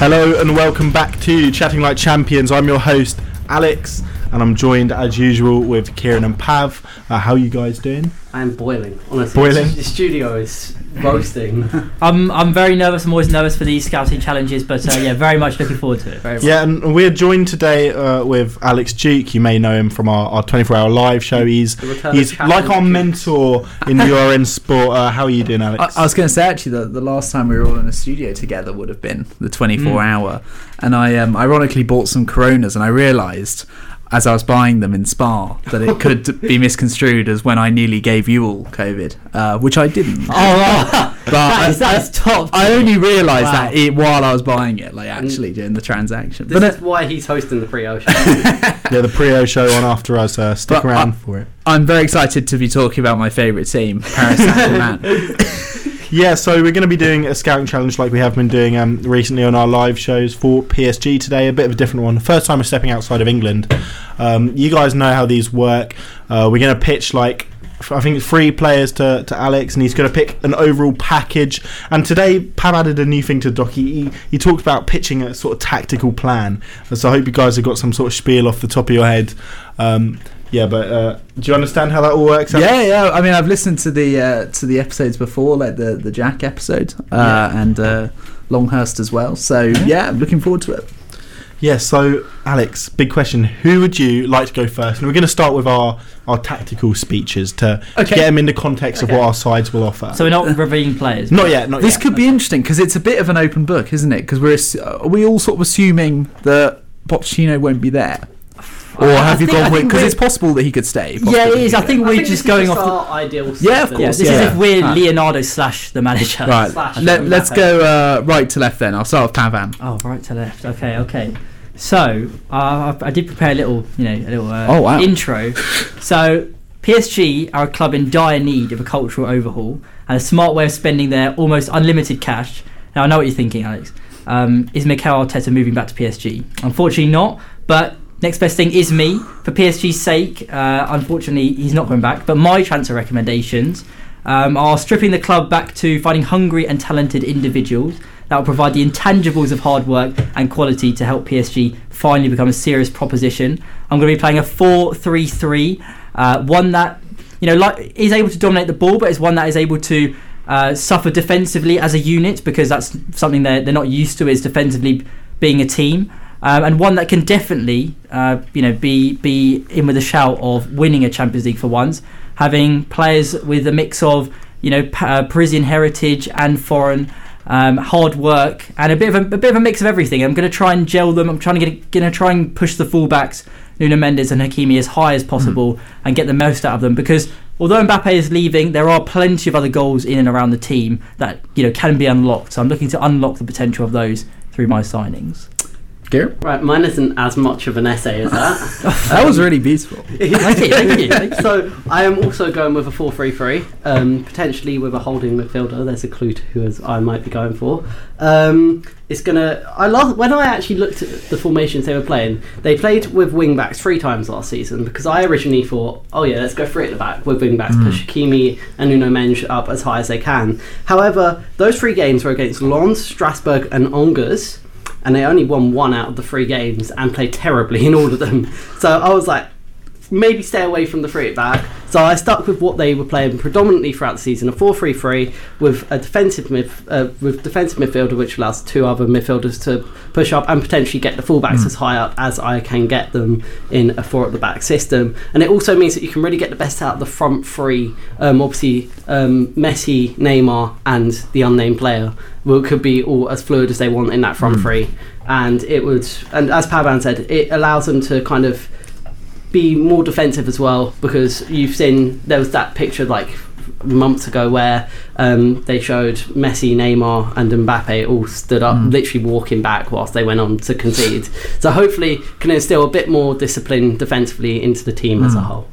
Hello and welcome back to Chatting Like Champions. I'm your host, Alex, and I'm joined as usual with Kieran and Pav. Uh, how are you guys doing? I'm boiling, honestly. Boiling? The studio is roasting. I'm I'm very nervous. I'm always nervous for these scouting challenges, but uh, yeah, very much looking forward to it. Very much. Yeah, and we're joined today uh, with Alex Duke. You may know him from our, our 24 hour live show. He's he's like our mentor in URN sport. Uh, how are you doing, I, Alex? I was going to say actually that the last time we were all in a studio together would have been the 24 Mm. hour, and I um, ironically bought some Coronas, and I realised as I was buying them in Spa that it could be misconstrued as when I nearly gave you all COVID, uh, which I didn't. Oh, wow. But that is I, that is top. I only realised Wow. that it, while I was buying it, like actually during the transaction. This But is uh, why he's hosting the pre-O show. yeah, the Prio show on after us. Uh, stick But I- around for it. I'm very excited to be talking about my favourite team, Paris Saint-Germain. Yeah, so we're going to be doing a scouting challenge like we have been doing um, recently on our live shows for PSG today. A bit of a different one. First time we're stepping outside of England. Um, you guys know how these work. Uh, we're going to pitch like I think three players to, to Alex, and he's going to pick an overall package. And today, Pam added a new thing to Docky. He, he talked about pitching a sort of tactical plan. So I hope you guys have got some sort of spiel off the top of your head. Um, yeah, but uh, do you understand how that all works? Alex? Yeah, yeah. I mean, I've listened to the uh, to the episodes before, like the the Jack episode, uh, and uh, Longhurst as well. So yeah, I'm looking forward to it. Yeah, so Alex, big question. Who would you like to go first? And we're going to start with our, our tactical speeches to, to get them in the context of what our sides will offer. so we're not revealing players. not yet, not This yet. could be interesting because it's a bit of an open book, isn't it? Because we're ass- are we all sort of assuming that Pochettino won't be there, or I have you think- gone with? Because it's possible that he could stay. Yeah, it is. I think I we're think just going is off. our ideal. Yeah, of system. The, yeah, course, this yeah. is if we're Right. Leonardo slash the manager. Right. Slash Let, let's go uh, right to left then. I'll start with Pavan. Oh, right to left. Okay, okay. So uh, I I did prepare a little, you know, a little uh, Oh, wow. intro. So PSG are a club in dire need of a cultural overhaul and a smart way of spending their almost unlimited cash. Now I know what you're thinking, Alex. Um, is Mikel Arteta moving back to PSG? Unfortunately, not. But next best thing is me. For PSG's sake, uh, unfortunately, he's not going back. But my transfer recommendations um, are stripping the club back to finding hungry and talented individuals that will provide the intangibles of hard work and quality to help PSG finally become a serious proposition. I'm going to be playing a 4-3-3, uh, one that you know like is able to dominate the ball, but is one that is able to uh, suffer defensively as a unit because that's something they're they're not used to is defensively being a team. Um, and one that can definitely, uh, you know, be be in with a shout of winning a Champions League for once, having players with a mix of, you know, pa- uh, Parisian heritage and foreign, um, hard work, and a bit of a, a bit of a mix of everything. I'm going to try and gel them. I'm trying to get, going to try and push the fullbacks, Nuno Mendes and Hakimi, as high as possible, and get the most out of them because. Although Mbappe is leaving, there are plenty of other goals in and around the team that you know can be unlocked. So I'm looking to unlock the potential of those through my signings. Garrett. Right, mine isn't as much of an essay as that. That was really beautiful. Thank you, thank you, thank you. so I am also going with a 4-3-3, um, potentially with a holding midfielder. There's a clue to who I might be going for. Um, it's gonna. I love when I actually looked at the formations they were playing. They played with wing backs three times last season because I originally thought, oh yeah, let's go three at the back with wing backs, push Hakimi and Nuno Mendes up as high as they can. However, those three games were against Lens, Strasbourg, and Angers and they only won one out of the three games and played terribly in all of them. So I was like, maybe stay away from the three at back. So I stuck with what they were playing predominantly throughout the season: a four-three-three with a defensive mid, uh, with defensive midfielder, which allows two other midfielders to push up and potentially get the fullbacks as high up as I can get them in a four at the back system. And it also means that you can really get the best out of the front three. Um, obviously, um, Messi, Neymar, and the unnamed player will could be all as fluid as they want in that front three. And it would, and as Pavan said, it allows them to kind of be more defensive as well because you've seen there was that picture like months ago where um, they showed Messi, Neymar, and Mbappe all stood up, literally walking back whilst they went on to concede. So hopefully, can instill a bit more discipline defensively into the team as a whole.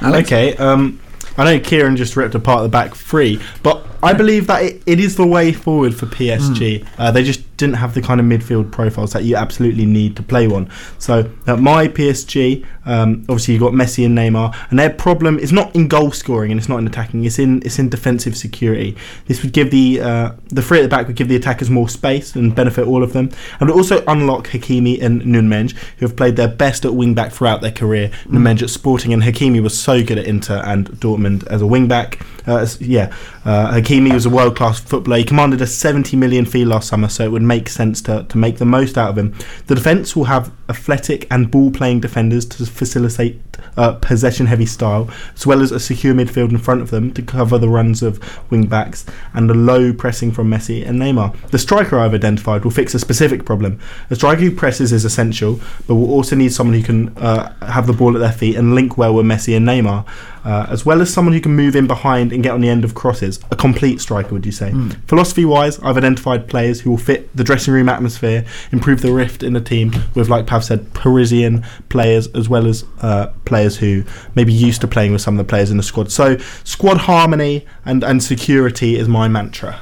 Alex? Okay, um, I know Kieran just ripped apart the back three, but I believe that it, it is the way forward for PSG. Uh, they just didn't have the kind of midfield profiles that you absolutely need to play one. So at my PSG, um, obviously you've got Messi and Neymar, and their problem is not in goal scoring and it's not in attacking. It's in it's in defensive security. This would give the uh, the three at the back would give the attackers more space and benefit all of them, and would also unlock Hakimi and Nuno Mendes, who have played their best at wing back throughout their career. Nuno Mendes at Sporting and Hakimi was so good at Inter and Dortmund as a wing back. Uh, yeah, uh, Hakimi was a world class footballer. He commanded a 70 million fee last summer, so it would make sense to, to make the most out of him. The defence will have athletic and ball playing defenders to facilitate uh, possession heavy style, as well as a secure midfield in front of them to cover the runs of wing backs and a low pressing from Messi and Neymar. The striker I've identified will fix a specific problem. A striker who presses is essential, but will also need someone who can uh, have the ball at their feet and link well with Messi and Neymar, uh, as well as someone who can move in behind and get on the end of crosses. A complete striker, would you say? Philosophy wise, I've identified players who will fit the dressing room atmosphere, improve the rift in the team with, like Pav said, Parisian players as well as uh, players who may be used to playing with some of the players in the squad. So, squad harmony and, and security is my mantra.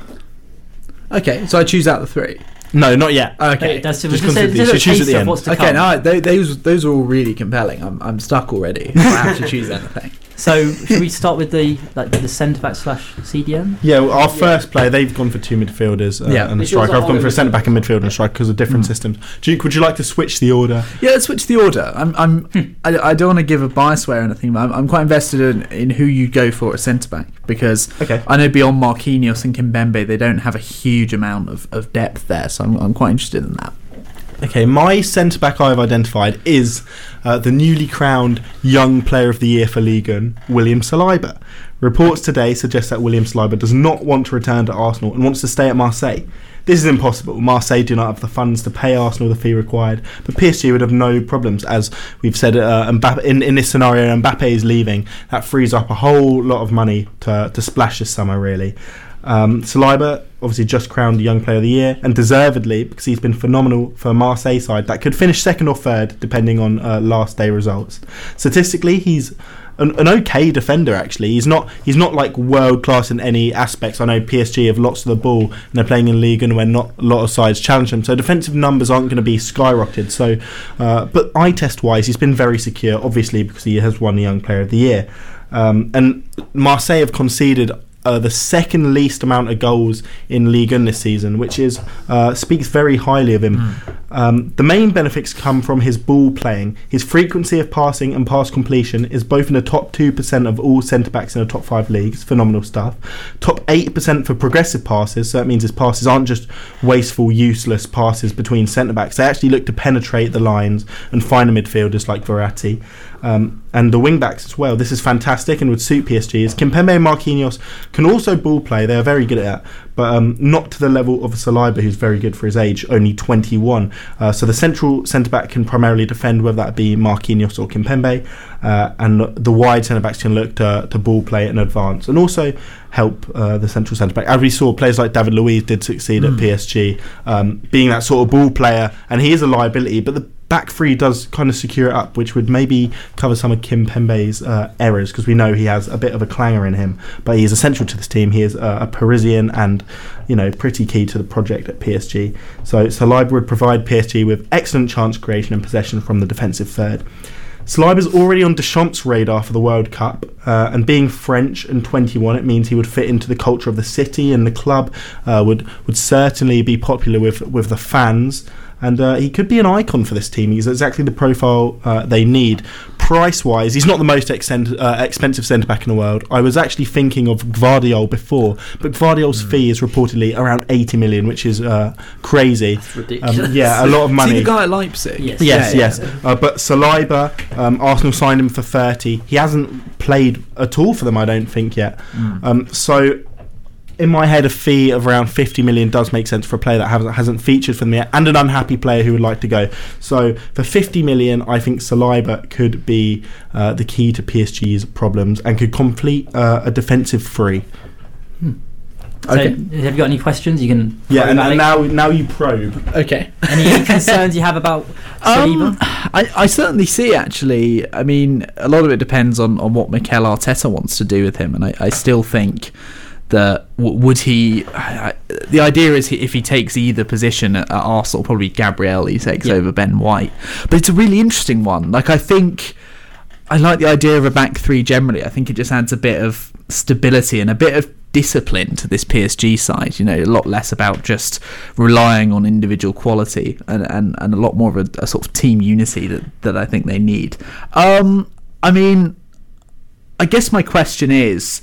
Okay, so I choose out the three. No, not yet. Okay. That's Just just, consider a these. choose at the end. what's to Okay, come. no, th- those those are all really compelling. I'm I'm stuck already. I have to choose anything. So should we start with the like the centre back slash CDM? Yeah, well, our first player, they've gone for two midfielders uh, Yeah. and a striker. I've gone for a centre back and midfielder and a striker because of different Mm. systems. Duke, would you like to switch the order? Yeah, let's switch the order. I'm I'm I, I don't want to give a bias way or anything, but I'm, I'm quite invested in, in who you go for at centre back because Okay. I know beyond Marquinhos and Kimpembe, they don't have a huge amount of, of depth there, so I'm, I'm quite interested in that. Okay, my centre back I've identified is uh, the newly crowned Young Player of the Year for Ligue 1, William Saliba. Reports today suggest that William Saliba does not want to return to Arsenal and wants to stay at Marseille. This is impossible. Marseille do not have the funds to pay Arsenal the fee required, but PSG would have no problems. As we've said, uh, Mbappe, in, in this scenario, Mbappe is leaving. That frees up a whole lot of money to, to splash this summer, really. Um, Saliba, obviously just crowned Young Player of the Year, and deservedly because he's been phenomenal for a Marseille side that could finish second or third depending on uh, last day results. Statistically, he's an, an okay defender. Actually, he's not he's not like world class in any aspects. I know PSG have lots of the ball and they're playing in league and when not a lot of sides challenge them, so defensive numbers aren't going to be skyrocketed. So, uh, but eye test wise, he's been very secure. Obviously, because he has won the Young Player of the Year, um, and Marseille have conceded uh, the second least amount of goals in Ligue 1 this season, which is uh, speaks very highly of him. Um, the main benefits come from his ball playing. His frequency of passing and pass completion is both in the top 2% of all centre backs in the top five leagues. Phenomenal stuff. Top 8% for progressive passes, so that means his passes aren't just wasteful, useless passes between centre backs. They actually look to penetrate the lines and find the midfielders like Verratti. Um, and the wing backs as well. This is fantastic and would suit PSG. As Kimpembe and Marquinhos can also ball play, they are very good at that, but um, not to the level of Saliba, who's very good for his age, only 21. Uh, so the central centre back can primarily defend, whether that be Marquinhos or Kimpembe, uh, and the wide centre backs can look to, to ball play in advance, and also help uh, the central centre back. As we saw, players like David Luiz did succeed at PSG, um, being that sort of ball player, and he is a liability, but the back three does kind of secure it up, which would maybe cover some of Kimpembe's uh, errors because we know he has a bit of a clanger in him. But he is essential to this team. He is uh, a Parisian and you know pretty key to the project at PSG. So Saliba would provide PSG with excellent chance creation and possession from the defensive third. Saliba's already on Deschamps' radar for the World Cup, uh, and being French and 21, it means he would fit into the culture of the city, and the club uh, would would certainly be popular with with the fans. And uh, he could be an icon for this team. He's exactly the profile uh, they need. Price wise, he's not the most extend- uh, expensive centre back in the world. I was actually thinking of Gvardiol before, but Gvardiol's fee is reportedly around 80 million, which is uh, crazy. It's ridiculous. Um, yeah, a lot of money. See the guy at Leipzig? Yes. Yes, Yeah, yes. Uh, but Saliba, um, Arsenal signed him for 30. He hasn't played at all for them, I don't think, yet. Mm. Um, so, in my head, a fee of around 50 million does make sense for a player that hasn't, hasn't featured for them yet, and an unhappy player who would like to go. So, for 50 million, I think Saliba could be uh, the key to PSG's problems and could complete uh, a defensive free. So, Okay. have you got any questions? You can. Yeah, and, and now now you probe. Okay. any, any concerns you have about Saliba? Um, I, I certainly see actually. I mean, a lot of it depends on, on what Mikel Arteta wants to do with him, and I, I still think that w- would he? I- the idea is he, if he takes either position at, at Arsenal, probably Gabriel he takes Yeah. over Ben White. But it's a really interesting one. Like I think I like the idea of a back three generally. I think it just adds a bit of stability and a bit of discipline to this PSG side. You know, a lot less about just relying on individual quality and, and, and a lot more of a, a sort of team unity that, that I think they need. Um, I mean, I guess my question is.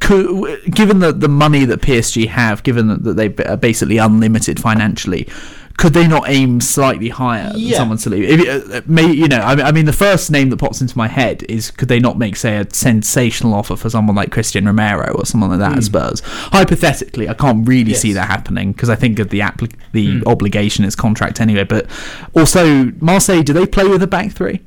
Could, given the, the money that PSG have, given that, that they are basically unlimited financially, could they not aim slightly higher than someone to leave? If, uh, uh, may, you know, I mean, I mean, the first name that pops into my head is could they not make, say, a sensational offer for someone like Christian Romero or someone like that at hmm. Spurs? Hypothetically, I can't really see that happening because I think of the appli- the hmm. obligation is contract anyway. But also, Marseille, do they play with a back three?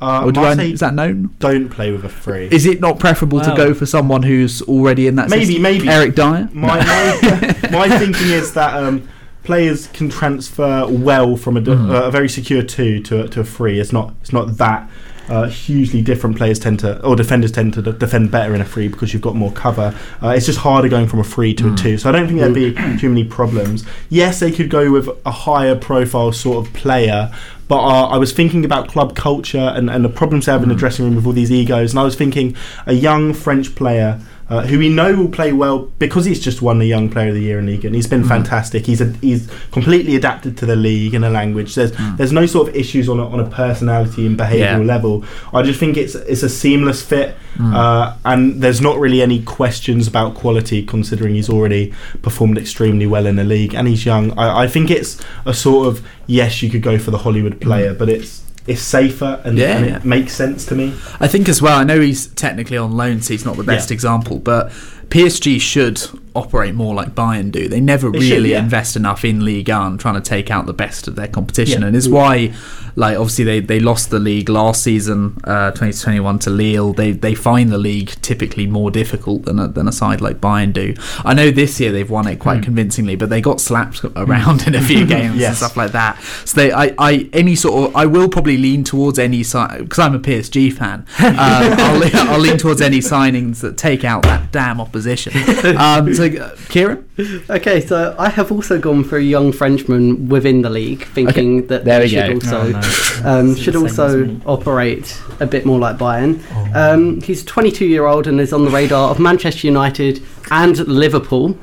Uh, or do I, Marseille is that known? don't play with a three. Is it not preferable to go for someone who's already in that Maybe, system? maybe. Eric Dier? my my, my thinking is that um, players can transfer well from a, d- Mhm. uh, a very secure two to a, to a three. It's not it's not that uh, hugely different. Players tend to or defenders tend to defend better in a three because you've got more cover. Uh, it's just harder going from a three to Mm. a two. So I don't think there'd be too many problems. Yes, they could go with a higher profile sort of player. But uh, I was thinking about club culture and, and the problems they have in the Mm. dressing room with all these egos, and I was thinking a young French player uh, who we know will play well because he's just won the Young Player of the Year in League and he's been Mhm. fantastic. He's a, he's completely adapted to the league and the language. There's Mm. there's no sort of issues on a, on a personality and behavioural Yeah. level. I just think it's it's a seamless fit, Mm. uh, and there's not really any questions about quality considering he's already performed extremely well in the league and he's young. I, I think it's a sort of yes, you could go for the Hollywood player, but it's it's safer and. Yeah, and yeah. makes sense to me. I think as well. I know he's technically on loan, so he's not the best Yeah. example. But PSG should operate more like Bayern do. They never They should, really yeah. invest enough in Ligue 1, trying to take out the best of their competition, Yeah. and it's why, like, obviously they, they lost the league last season, uh, 2021 to Lille. They they find the league typically more difficult than a, than a side like Bayern do. I know this year they've won it quite Hmm. convincingly, but they got slapped around in a few games and stuff like that. So they, I, I, any sort of, I will probably lean towards any side because I'm a PSG fan. Um, I'll, I'll lean towards any signings that take out that damn opposition. Um, so, uh, Kieran, Okay, so I have also gone for a young Frenchman within the league, thinking that there they we should go. also Oh, no. um, should the also operate a bit more like Bayern. Oh. Um, he's 22 year old and is on the radar of Manchester United and Liverpool.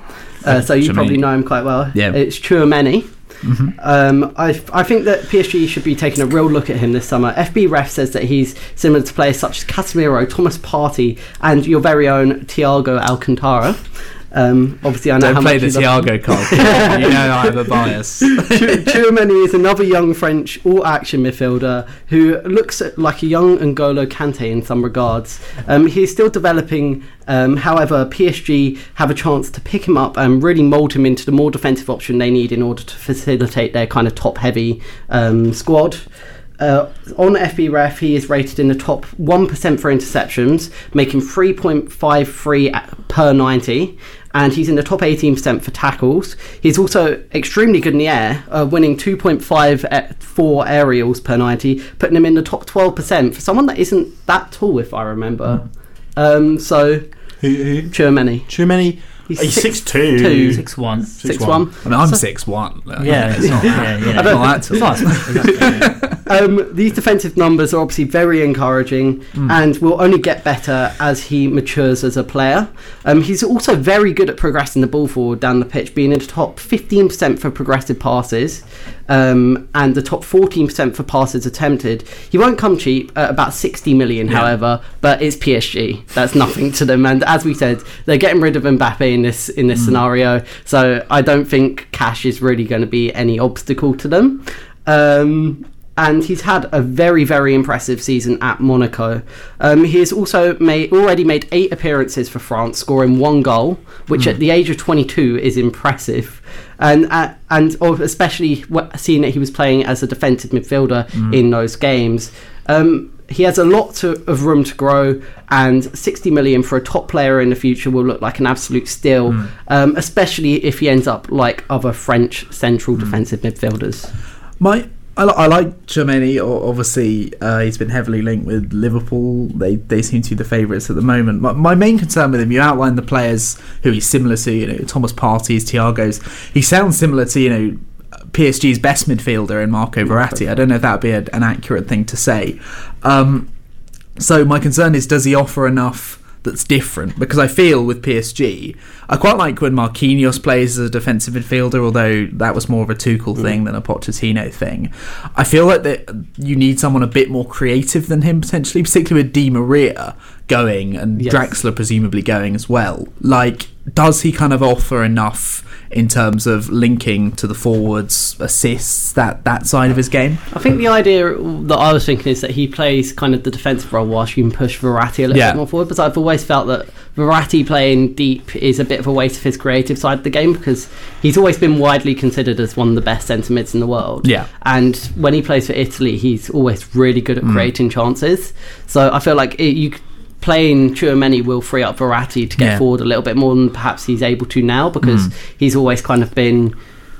Uh, so you Chouameni. probably know him quite well. Yeah. It's Chouameni. Mhm. Um, I, I think that PSG should be taking a real look at him this summer. FBref says that he's similar to players such as Casemiro, Thomas Partey, and your very own Thiago Alcantara. Um, obviously, I know how don't play much the Thiago card. you know I have a bias. Chou- Chouameni is another young French all-action midfielder who looks like a young N'Golo Kante in some regards. Um, he's still developing. Um, however, PSG have a chance to pick him up and really mould him into the more defensive option they need in order to facilitate their kind of top-heavy um, squad. Uh, on FBref, he is rated in the top 1% for interceptions, making 3.53 per 90, and he's in the top 18% for tackles. He's also extremely good in the air, uh, winning 2.54 aerials per 90, putting him in the top 12% for someone that isn't that tall, if I remember. Um, so, Who, who? Too many. He's He's six- six two. two. Six one. Six one. I mean, I'm So- six one. Yeah, it's not. Yeah, yeah. I don't- Not that tall. It's Um, these defensive numbers are obviously very encouraging Mm. and will only get better as he matures as a player. Um, he's also very good at progressing the ball forward down the pitch, being in the top 15% for progressive passes um, and the top 14% for passes attempted. He won't come cheap at about 60 million, Yeah. however, but it's PSG. That's nothing to them. And as we said, they're getting rid of Mbappe in this in Mm. this scenario, so I don't think cash is really going to be any obstacle to them. Um, and he's had a very, very impressive season at Monaco. Um, he has also made already made eight appearances for France, scoring one goal, which at the age of 22 is impressive. And uh, and especially seeing that he was playing as a defensive midfielder in those games. Um, he has a lot to, of room to grow, and 60 million for a top player in the future will look like an absolute steal, um, especially if he ends up like other French central defensive midfielders. My I, li- I like Germany. Obviously, uh, he's been heavily linked with Liverpool. They they seem to be the favourites at the moment. My, my main concern with him, you outlined the players who he's similar to. You know, Thomas Partey's, Thiago's. He sounds similar to you know PSG's best midfielder in Marco Verratti. I don't know if that would be a, an accurate thing to say. Um, so my concern is, does he offer enough? That's different because I feel with PSG, I quite like when Marquinhos plays as a defensive midfielder, although that was more of a Tuchel Mm. thing than a Pochettino thing. I feel like that you need someone a bit more creative than him potentially, particularly with Di Maria going and Yes. Draxler presumably going as well. Like, does he kind of offer enough in terms of linking to the forwards, assists, that that side of his game? I think the idea that I was thinking is that he plays kind of the defensive role whilst you can push Verratti a little Yeah. bit more forward. But I've always felt that Verratti playing deep is a bit of a waste of his creative side of the game because he's always been widely considered as one of the best centre mids in the world. Yeah. And when he plays for Italy, he's always really good at Mm. creating chances. So I feel like it, you playing Chouameni will free up Verratti to get Yeah. forward a little bit more than perhaps he's able to now because Mm. he's always kind of been.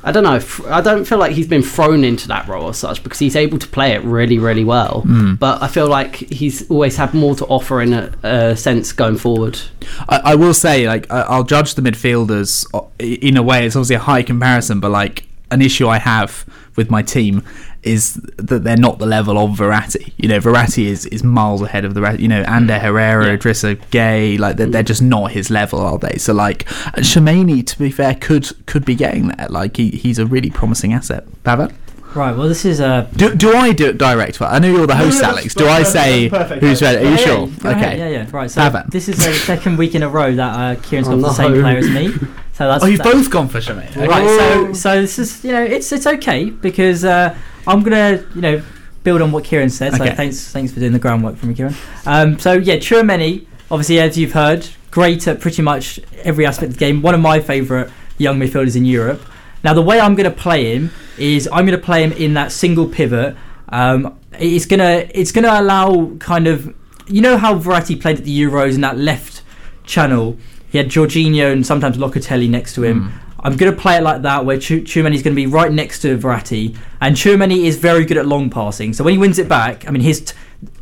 I don't know. I don't feel like he's been thrown into that role as such because he's able to play it really, really well. Mm. But I feel like he's always had more to offer in a, a sense going forward. I, I will say, like, I'll judge the midfielders uh, in a way. It's obviously a high comparison, but like an issue I have with my team is that they're not the level of Verratti. You know, Verratti is, is miles ahead of the rest. You know, Ander Herrera, Yeah. Idrissa Gueye, like they're, they're just not his level, are they? So like, and Chouameni, to be fair, could could be getting there. Like he, he's a really promising asset. Pavan? Right. Well, this is a. Do, do I do it direct? I know you're the host, no, Alex. that's- Do I say perfect. who's ready? Are you yeah, sure? yeah, go ahead, okay. Yeah, yeah. Right. So Pavan. this is the second week in a row that uh, Kieran's Oh, got the same player as me. So that's Oh, you've that- both gone for Chouameni. Okay. Right, so so this is you know it's it's okay because uh, I'm gonna you know build on what Kieran said. So Okay. thanks thanks for doing the groundwork for me, Kieran. Um, so yeah, Chouameni, obviously as you've heard, great at pretty much every aspect of the game. One of my favourite young midfielders in Europe. Now the way I'm gonna play him is I'm gonna play him in that single pivot. Um, it's gonna it's gonna allow kind of you know how Verratti played at the Euros in that left channel. He had Jorginho and sometimes Locatelli next to him. Mm. I'm going to play it like that, where Chu- Chouameni's going to be right next to Verratti, and Chouameni is very good at long passing. So when he wins it back, I mean, his t-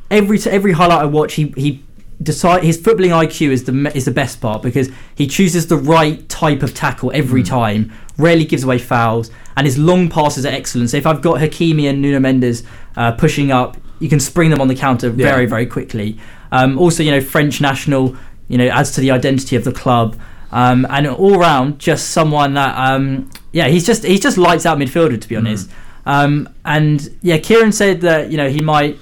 every t- every highlight I watch, he he decide his footballing IQ is the is the best part because he chooses the right type of tackle every Mm. time. Rarely gives away fouls, and his long passes are excellent. So if I've got Hakimi and Nuno Mendes uh, pushing up, you can spring them on the counter Yeah. very very quickly. Um, also, you know, French national, you know, adds to the identity of the club. Um, and all round, just someone that, um, yeah, he's just he's just lights out midfielder to be Mm. honest. Um, and yeah, Kieran said that you know he might,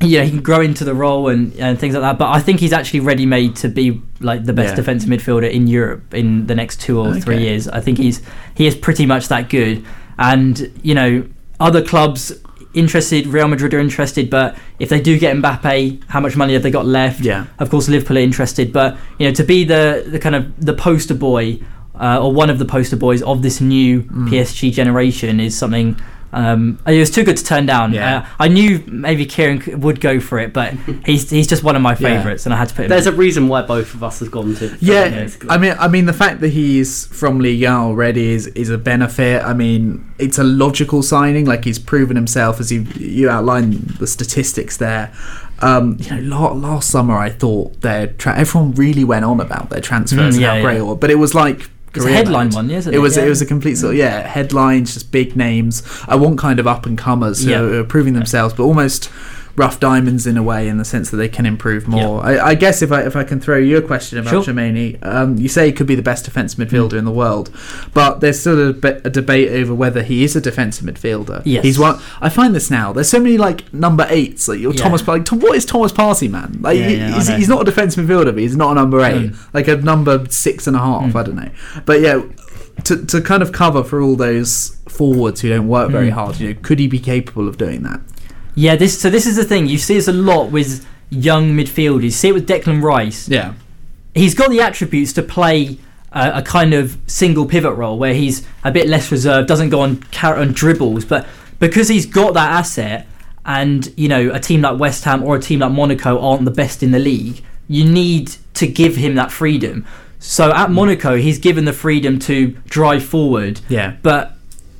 yeah, he can grow into the role and, and things like that. But I think he's actually ready made to be like the best Yeah. defensive midfielder in Europe in the next two or three years. I think he's he is pretty much that good. And you know, other clubs interested, Real Madrid are interested, but if they do get Mbappe, how much money have they got left? Yeah. Of course, Liverpool are interested, but you know, to be the the kind of the poster boy uh, or one of the poster boys of this new Mm. PSG generation is something. Um, it was too good to turn down. Yeah. Uh, I knew maybe Kieran would go for it, but he's he's just one of my Yeah. favourites, and I had to put him. There's a reason why both of us have gone to. Yeah, basically. I mean, I mean, the fact that he's from Ligue 1 already is is a benefit. I mean, it's a logical signing. Like he's proven himself, as you you outlined the statistics there. Um, you know, last, last summer I thought their tra- everyone really went on about their transfers Mm, and yeah, how great yeah. it was, but it was like. It's a headline one, isn't It it? was Yeah. it was a complete sort of, mm. yeah headlines, just big names. Uh, I want kind of up and comers who Yeah. are proving themselves, but almost rough diamonds in a way, in the sense that they can improve more. I, I guess if I if I can throw you a question about Sure. Um, you say he could be the best defensive midfielder Mm. in the world, but there's still a, be- a debate over whether he is a defensive midfielder. Yes. he's one. I find this now. There's so many like number eights, like your Yeah. Thomas. Like what is Thomas Partey, man? Like Yeah, he- yeah, he's, he's not a defensive midfielder, but he's not a number eight. Mm. Like a number six and a half. Mm. I don't know, but yeah. To, to kind of cover for all those forwards who don't work very Mm. hard, you know, could he be capable of doing that? Yeah, this so this is the thing. You see this a lot with young midfielders. You see it with Declan Rice. Yeah, he's got the attributes to play a, a kind of single pivot role where he's a bit less reserved, doesn't go on carrot and dribbles, but because he's got that asset, and you know a team like West Ham or a team like Monaco aren't the best in the league, you need to give him that freedom. So at Monaco, he's given the freedom to drive forward, yeah. but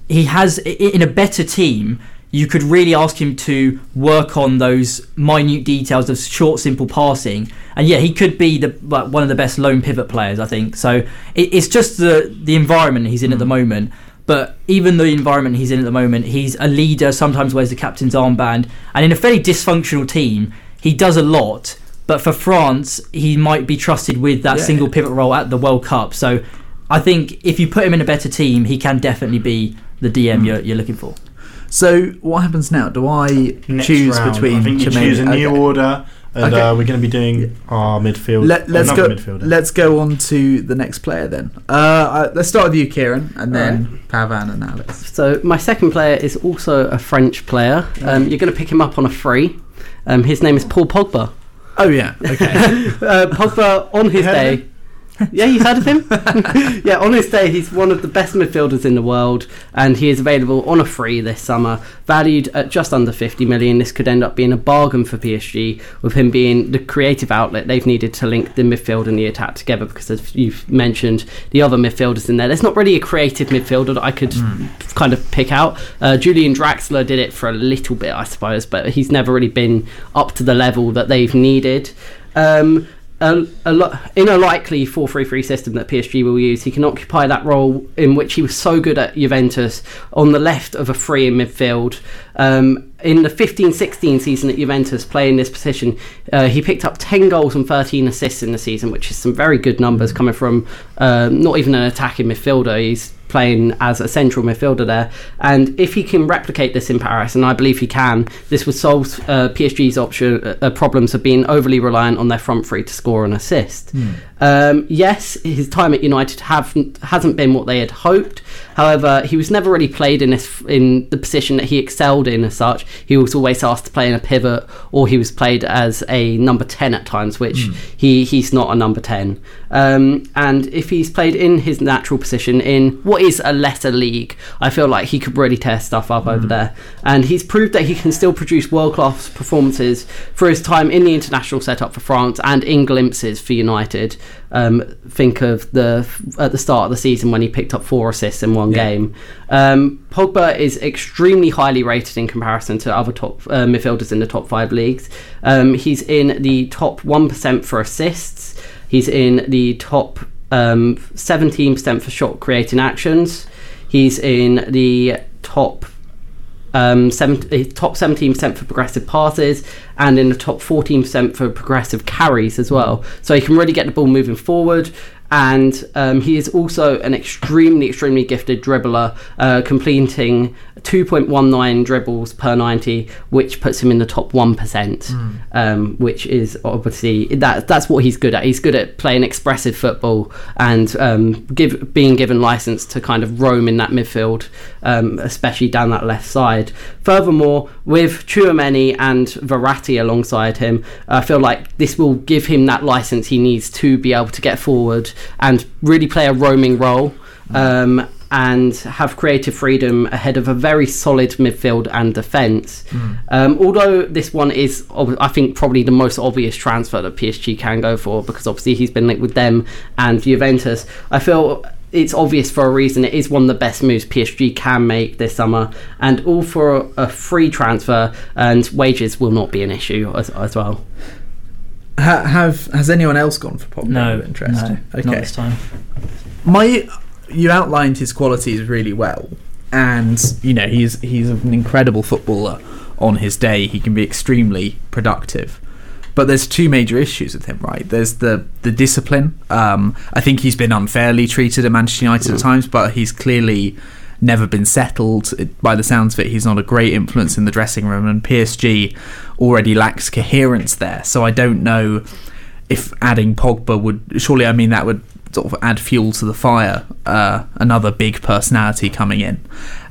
he has in a better team you could really ask him to work on those minute details of short, simple passing. And yeah, he could be the like, one of the best lone pivot players, I think. So it, it's just the the environment he's in at the mm. moment. But even the environment he's in at the moment, he's a leader. Sometimes wears the captain's armband, and in a fairly dysfunctional team, he does a lot. But for France, he might be trusted with that Yeah. single pivot role at the World Cup. So I think if you put him in a better team, he can definitely be the DM mm. you're, you're looking for. So what happens now? Do I Next choose round, between I think you Jermaine- choose a new okay. order, and Okay. uh, we're going to be doing our midfield. Let, let's go. midfielder. Let's go on to the next player then. Uh, uh, let's start with you, Kieran, and then Pavan and Alex. So my second player is also a French player. Um, you're going to pick him up on a free. Um, his name is Paul Pogba. Oh yeah. Okay. Uh, Pogba on his day. Yeah, you've heard of him. yeah, on his day, he's one of the best midfielders in the world, and he is available on a free this summer, valued at just under 50 million. This could end up being a bargain for PSG, with him being the creative outlet they've needed to link the midfield and the attack together. Because as you've mentioned, the other midfielders in there, there's not really a creative midfielder that I could kind of pick out. Uh, Julian Draxler did it for a little bit, I suppose, but he's never really been up to the level that they've needed. Um, a, a lo- in a likely 4-3-3 system that PSG will use, he can occupy that role in which he was so good at Juventus on the left of a free in midfield. Um, in the 15-16 season at Juventus, playing this position, uh, he picked up 10 goals and 13 assists in the season, which is some very good numbers coming from um, not even an attacking midfielder. He's playing as a central midfielder there. And if he can replicate this in Paris, and I believe he can, this would solve uh, PSG's option uh, uh, problems of being overly reliant on their front three to score and assist. Um, yes, his time at United have hasn't been what they had hoped. However, he was never really played in this in the position that he excelled in as such. He was always asked to play in a pivot, or he was played as a number ten at times, which he he's not a number ten. Um, and if he's played in his natural position in what is a lesser league, I feel like he could really tear stuff up over there. And he's proved that he can still produce world class performances for his time in the international setup for France and in glimpses for United. Um, think of the at the start of the season when he picked up four assists in one game. Um, Pogba is extremely highly rated in comparison to other top uh, midfielders in the top five leagues. Um, he's in the top one percent for assists. He's in the top um, 17% for shot creating actions. He's in the top um, seven, uh, top 17% for progressive passes and in the top 14% for progressive carries as well. So he can really get the ball moving forward. And um, he is also an extremely, extremely gifted dribbler, uh, completing 2.19 dribbles per 90, which puts him in the top 1%, um, which is obviously that, that's what he's good at. He's good at playing expressive football and um, give, being given license to kind of roam in that midfield, um, especially down that left side. Furthermore, with Chouameni and Verratti alongside him, I feel like this will give him that license he needs to be able to get forward and really play a roaming role. Um, and have creative freedom ahead of a very solid midfield and defence. Um, although this one is, ob- I think, probably the most obvious transfer that PSG can go for because obviously he's been linked with them and Juventus. I feel it's obvious for a reason. It is one of the best moves PSG can make this summer, and all for a, a free transfer, and wages will not be an issue as, as well. Ha- have has anyone else gone for Pogba? No, out interest. no, okay. not this time. my you outlined his qualities really well and you know he's he's an incredible footballer on his day he can be extremely productive but there's two major issues with him right? There's the the discipline. Um i think he's been unfairly treated at manchester united at times but he's clearly never been settled. It- by the sounds of it he's not a great influence in the dressing room and psg already lacks coherence there. So i don't know if adding Pogba would surely I mean that would sort of add fuel to the fire, uh, another big personality coming in.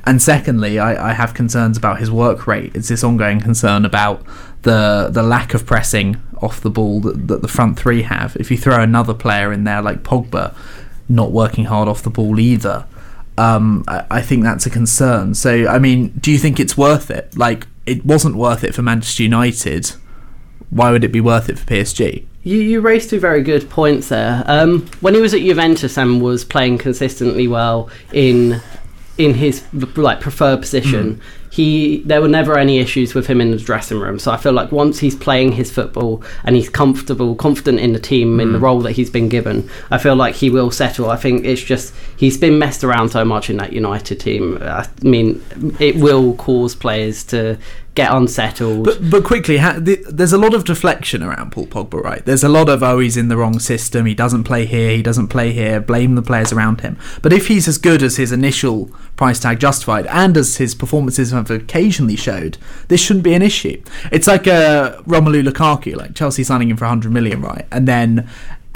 And secondly, I, I have concerns about his work rate. It's this ongoing concern about the the lack of pressing off the ball that, that the front three have. If you throw another player in there like Pogba, not working hard off the ball either, um, I, I think that's a concern. So I mean, do you think it's worth it? Like it wasn't worth it for Manchester United. Why would it be worth it for PSG? You, you raised two very good points there. Um, when he was at Juventus and was playing consistently well in in his like preferred position, hmm. he there were never any issues with him in the dressing room. So I feel like once he's playing his football and he's comfortable, confident in the team, in the hmm. role that he's been given, I feel like he will settle. I think it's just he's been messed around so much in that United team. I mean, it will cause players to get unsettled. But but quickly, ha- th- there's a lot of deflection around Paul Pogba, right? There's a lot of oh he's in the wrong system, he doesn't play here, he doesn't play here. Blame the players around him. But if he's as good as his initial price tag justified, and as his performances have occasionally showed, this shouldn't be an issue. It's like uh, Romelu Lukaku, like Chelsea signing him for 100 million, right? And then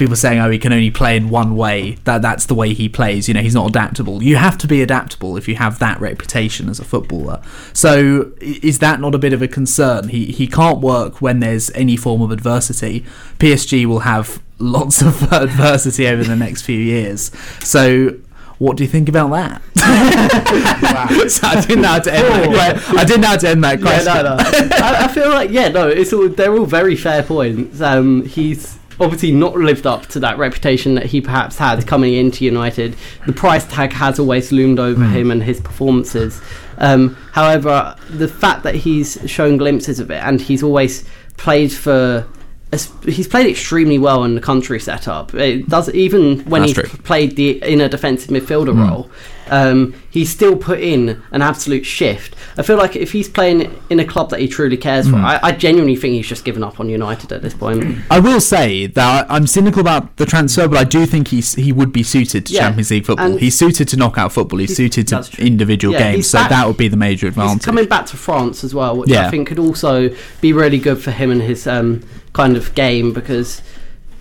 people saying, "Oh, he can only play in one way. That that's the way he plays. You know, he's not adaptable. You have to be adaptable if you have that reputation as a footballer. So, is that not a bit of a concern? He he can't work when there's any form of adversity. PSG will have lots of adversity over the next few years. So. What do you think about that? so I didn't know how to end that. I didn't know how to end that Yeah, question. no, no. I, I feel like yeah, no. It's all they're all very fair points. Um, he's obviously not lived up to that reputation that he perhaps had coming into United. The price tag has always loomed over him and his performances. Um, however, the fact that he's shown glimpses of it and he's always played for. He's played extremely well in the country setup. It does even when That's he's true. played the inner defensive midfielder role. Um, he's still put in an absolute shift. I feel like if he's playing in a club that he truly cares for, I, I genuinely think he's just given up on United at this point. I will say that I'm cynical about the transfer, but I do think he's he would be suited to Yeah, Champions League football. and- He's suited to knockout football. He's, suited to individual Yeah, games, so back- that would be the major He's advantage. coming back to France as well, which Yeah. I think could also be really good for him and his um, kind of game because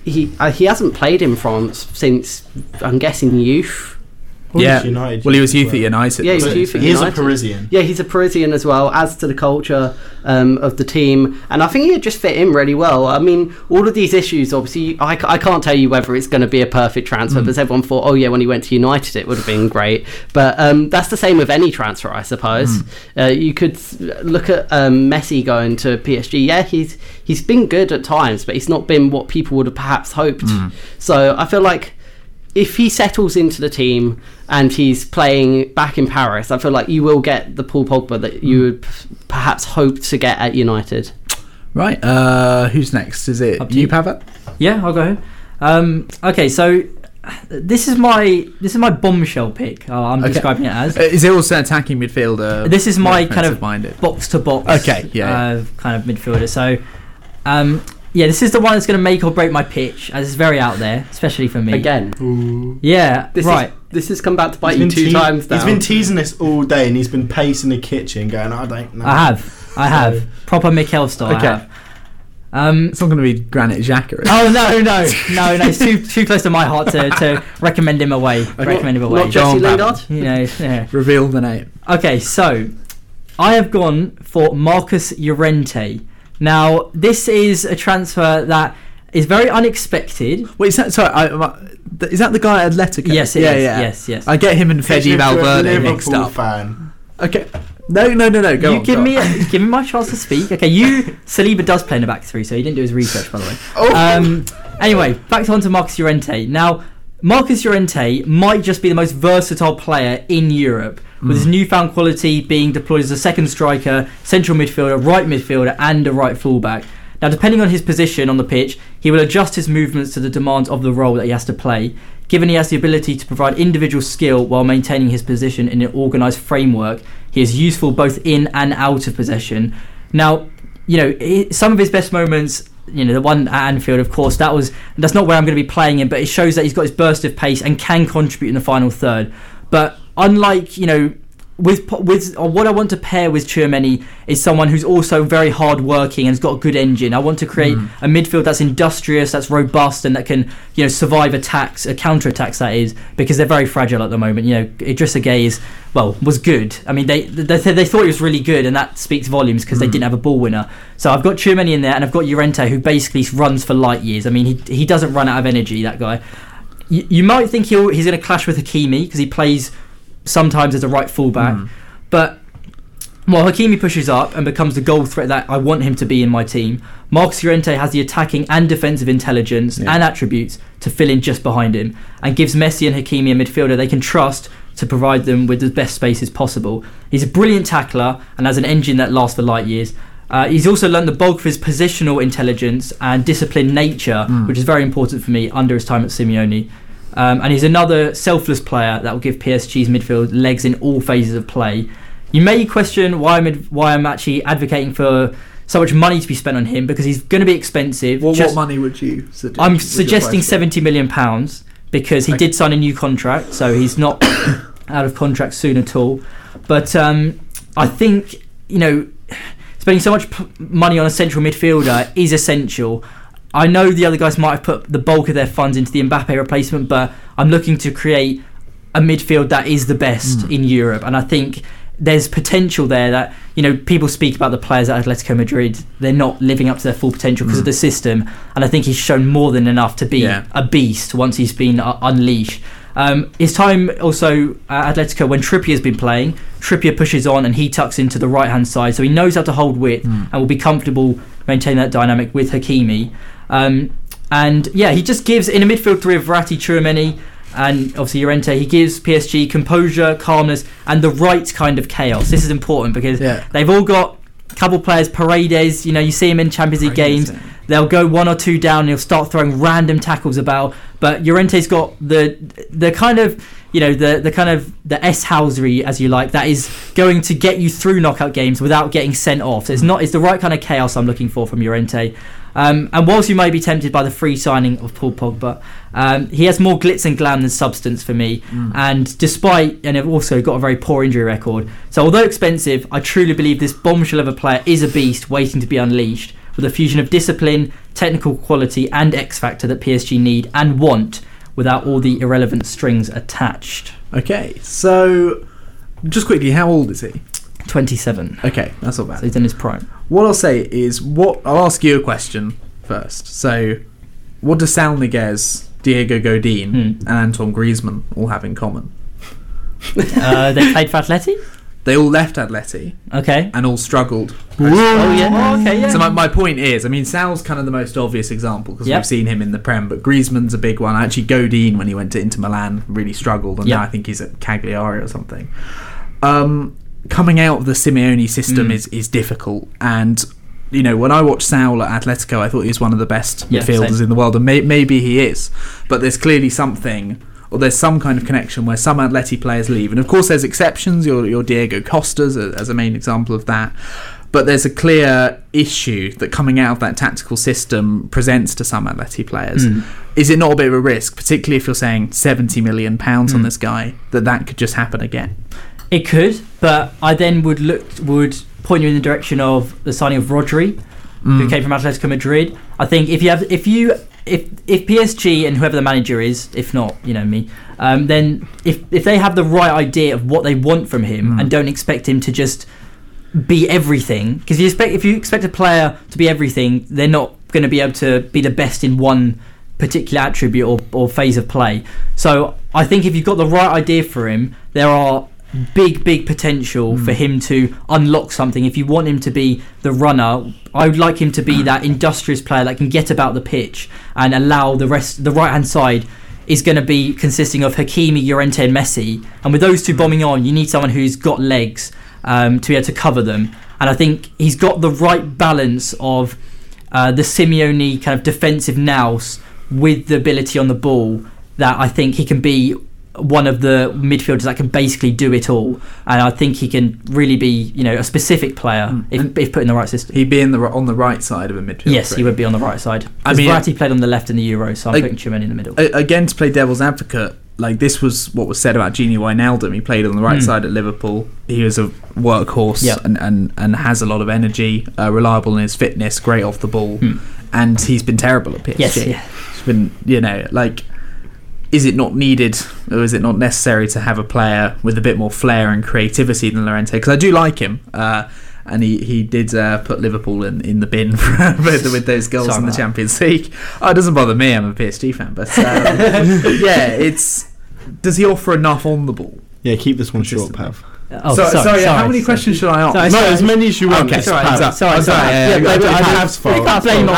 he uh, he hasn't played in France since I'm guessing youth. Well, yeah, United well, he was youth well. at United. Yeah, he was youth at He is a Parisian. Yeah, he's a Parisian as well, adds to the culture um, of the team, and I think he'd just fit in really well. I mean, all of these issues, obviously, I, I can't tell you whether it's going to be a perfect transfer, because everyone thought, oh yeah, when he went to United, it would have been great. But um, that's the same with any transfer, I suppose. Uh, you could look at um, Messi going to PSG. Yeah, he's he's been good at times, but he's not been what people would have perhaps hoped. So I feel like if he settles into the team and he's playing back in Paris, I feel like you will get the Paul Pogba that you would p- perhaps hope to get at United. Right. Uh, who's next? Is it Up to you, you. Pavat? Yeah, I'll go. Um, okay, so this is my this is my bombshell pick. Uh, I'm Okay. describing it as. Uh, Is it also attacking midfielder? This is my kind of offensive-minded? box to box. Okay, yeah, Uh, kind of midfielder. So, um, yeah, this is the one that's going to make or break my pitch, as it's very out there, especially for me. Again, Yeah. this right. Is, this has come back to bite He's you two te- times now. He's been teasing this all day, and he's been pacing the kitchen, going, "I don't know." I have. I have. Proper Mikel style. Okay. I have. Um, It's not going to be Granit Xhaka. is it? oh no no no no! It's too too close to my heart to, to recommend him away. Recommend him away. Not Jesse Go on, Lingard. you know. Yeah. Reveal the name. Okay, so I have gone for Marcos Llorente. Now, this is a transfer that is very unexpected. Wait, is that sorry? I, I- is that the guy at Atletico? Yes, it yeah, is. yeah. Yes, yes. I get him and Pitching Fede him to a Valverde mixed up. fan. Okay. No, no, no, no. Go you on, give go me on. give me my chance to speak. Okay, you Saliba does play in the back three, so he didn't do his research, by the way. Oh. Um, anyway, back on to Marcos Llorente. Now, Marcos Llorente might just be the most versatile player in Europe, with his hmm. newfound quality being deployed as a second striker, central midfielder, right midfielder, and a right fullback. Now, depending on his position on the pitch, he will adjust his movements to the demands of the role that he has to play. Given he has the ability to provide individual skill while maintaining his position in an organised framework, he is useful both in and out of possession. Now, you know, some of his best moments, you know, the one at Anfield, of course, that was that's not where I'm going to be playing him, but it shows that he's got his burst of pace and can contribute in the final third. But unlike, you know, with with or what I want to pair with Chouameni is someone who's also very hard working and has got a good engine. I want to create mm. a midfield that's industrious, that's robust, and that can you know survive attacks, uh, a counter attacks. That is because they're very fragile at the moment. You know, Idrissa Gueye is well was good. I mean, they they, they thought he was really good, and that speaks volumes because they mm. didn't have a ball winner. So I've got Chouameni in there, and I've got Llorente who basically runs for light years. I mean, he he doesn't run out of energy. That guy. You, you might think he'll, he's going to clash with Hakimi because he plays sometimes as a right fullback, but well, Hakimi pushes up and becomes the goal threat that I want him to be in my team. Marcos Llorente has the attacking and defensive intelligence Yeah. and attributes to fill in just behind him, and gives Messi and Hakimi a midfielder they can trust to provide them with the best spaces possible. He's a brilliant tackler and has an engine that lasts for light years. Uh, he's also learned the bulk of his positional intelligence and disciplined nature, Mm. which is very important for me under his time at Simeone. Um, and he's another selfless player that will give PSG's midfield legs in all phases of play. You may question why I'm ad- why I'm actually advocating for so much money to be spent on him because he's going to be expensive. What, Just- what money would you suggest? I'm suggesting 70 million pounds because he Okay. did sign a new contract, so he's not out of contract soon at all. But um, I think you know spending so much p- money on a central midfielder is essential. I know the other guys might have put the bulk of their funds into the Mbappe replacement, but I'm looking to create a midfield that is the best Mm. in Europe, and I think there's potential there that you know people speak about the players at Atletico Madrid. They're not living up to their full potential because of the system. And I think he's shown more than enough to be Yeah. a beast once he's been uh, unleashed. Um, his time also at Atletico when Trippier's been playing Trippier pushes on and he tucks into the right hand side. So he knows how to hold width Mm. and will be comfortable maintaining that dynamic with Hakimi um, and yeah he just gives in a midfield three of Verratti Chouameni and obviously Llorente, he gives PSG composure, calmness, and the right kind of chaos. This is important because Yeah. they've all got a couple players, Paredes, you know, you see him in Champions League games, they'll go one or two down and he'll start throwing random tackles about. But Llorente's got the the kind of you know the the kind of the S housery as you like that is going to get you through knockout games without getting sent off. So it's not it's the right kind of chaos I'm looking for from Llorente. Um, and whilst you may be tempted by the free signing of Paul Pogba, um, he has more glitz and glam than substance for me. Mm. And despite, and have also got a very poor injury record. So although expensive, I truly believe this bombshell of a player is a beast waiting to be unleashed with a fusion of discipline, technical quality, and X factor that PSG need and want without all the irrelevant strings attached. Okay, so just quickly, how old is he? 27. Okay, that's not So bad. he's in his prime. What I'll say is, what I'll ask you a question first. So, what do Saul Niguez, Diego Godin, Hmm. and Antoine Griezmann all have in common? Uh, they played for Atleti? They all left Atleti Okay. and all struggled. Oh, yeah. Oh, okay, yeah. So my, my point is, I mean, Saul's kind of the most obvious example because Yep. we've seen him in the Prem, but Griezmann's a big one. Actually, Godin, when he went to Inter Milan, really struggled, and Yep. now I think he's at Cagliari or something. Um, coming out of the Simeone system Mm. is is difficult, and you know, when I watched Saul at Atletico, I thought he was one of the best Yeah, midfielders same. in the world, and may, maybe he is. But there's clearly something, or there's some kind of connection where some Atleti players leave, and of course there's exceptions. Your your Diego Costas as a main example of that. But there's a clear issue that coming out of that tactical system presents to some Atleti players. Mm. Is it not a bit of a risk, particularly if you're saying 70 million pounds on Mm. this guy, that that could just happen again? It could, but I then would look would point you in the direction of the signing of Rodri, who Mm. came from Atletico Madrid. I think if you have if you if if PSG and whoever the manager is, if not you know me, um, then if if they have the right idea of what they want from him Mm. and don't expect him to just be everything, because you expect if you expect a player to be everything, they're not going to be able to be the best in one particular attribute or, or phase of play. So I think if you've got the right idea for him, there are big, big potential Mm. for him to unlock something. If you want him to be the runner, I would like him to be that industrious player that can get about the pitch and allow the rest. The right hand side is going to be consisting of Hakimi, Llorente, and Messi. And with those two bombing on, you need someone who's got legs um, to be able to cover them. And I think he's got the right balance of uh, the Simeone kind of defensive nous with the ability on the ball that I think he can be one of the midfielders that can basically do it all. And I think he can really be, you know, a specific player Mm. if, if put in the right system. He'd be in the on the right side of a midfield. Yes, he would be on the right side. I mean- Verratti played on the left in the Euro, so I'm I- putting Chouameni in the middle. Again to play devil's advocate like this was what was said about Gini Wijnaldum he played on the right Mm. side at Liverpool he was a workhorse Yep. and, and, and has a lot of energy uh, reliable in his fitness great off the ball Hmm. and he's been terrible at PSG yes, yeah. it's been you know like is it not needed or is it not necessary to have a player with a bit more flair and creativity than Llorente because I do like him uh, and he, he did uh, put Liverpool in, in the bin for, with, with those goals Sorry in the that. Champions League. Oh, it doesn't bother me. I'm a PSG fan, but um, yeah, it's does he offer enough on the ball? Yeah, keep this one short, Pav. Oh, so, sorry, sorry, sorry, how many sorry. questions should I ask? Sorry, no, as many as you want. Okay, it's sorry, Pav. sorry, I'm sorry. yeah, Yeah, yeah, but yeah, it's yeah. Pav's fault. You can't blame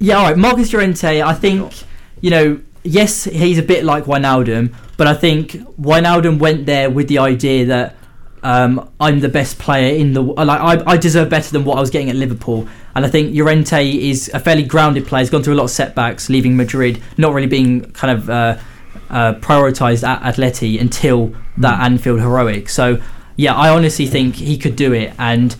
On me. man. Marcos Llorente's is good. Okay, so yeah, all right. Marcos Llorente, I think you know yes, he's a bit like Wijnaldum, but I think Wijnaldum went there with the idea that um, I'm the best player in the like I, I deserve better than what I was getting at Liverpool, and I think Llorente is a fairly grounded player. He's gone through a lot of setbacks, leaving Madrid, not really being kind of uh, uh, prioritised at Atleti until that Anfield heroic. So yeah, I honestly think he could do it, and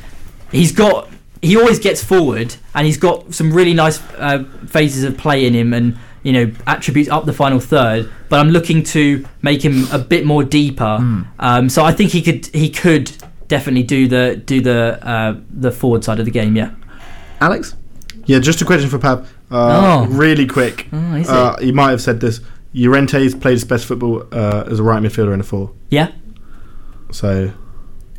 he's got he always gets forward, and he's got some really nice uh, phases of play in him, and you know attributes up the final third. But I'm looking to make him a bit more deeper. Um, so I think he could he could definitely do the do the uh, the forward side of the game. Yeah. Alex? Yeah, just a question for Pav. Uh, Oh. Really quick. Oh, is Uh, you might have said this. Llorente's played his best football uh, as a right midfielder in a four. Yeah. So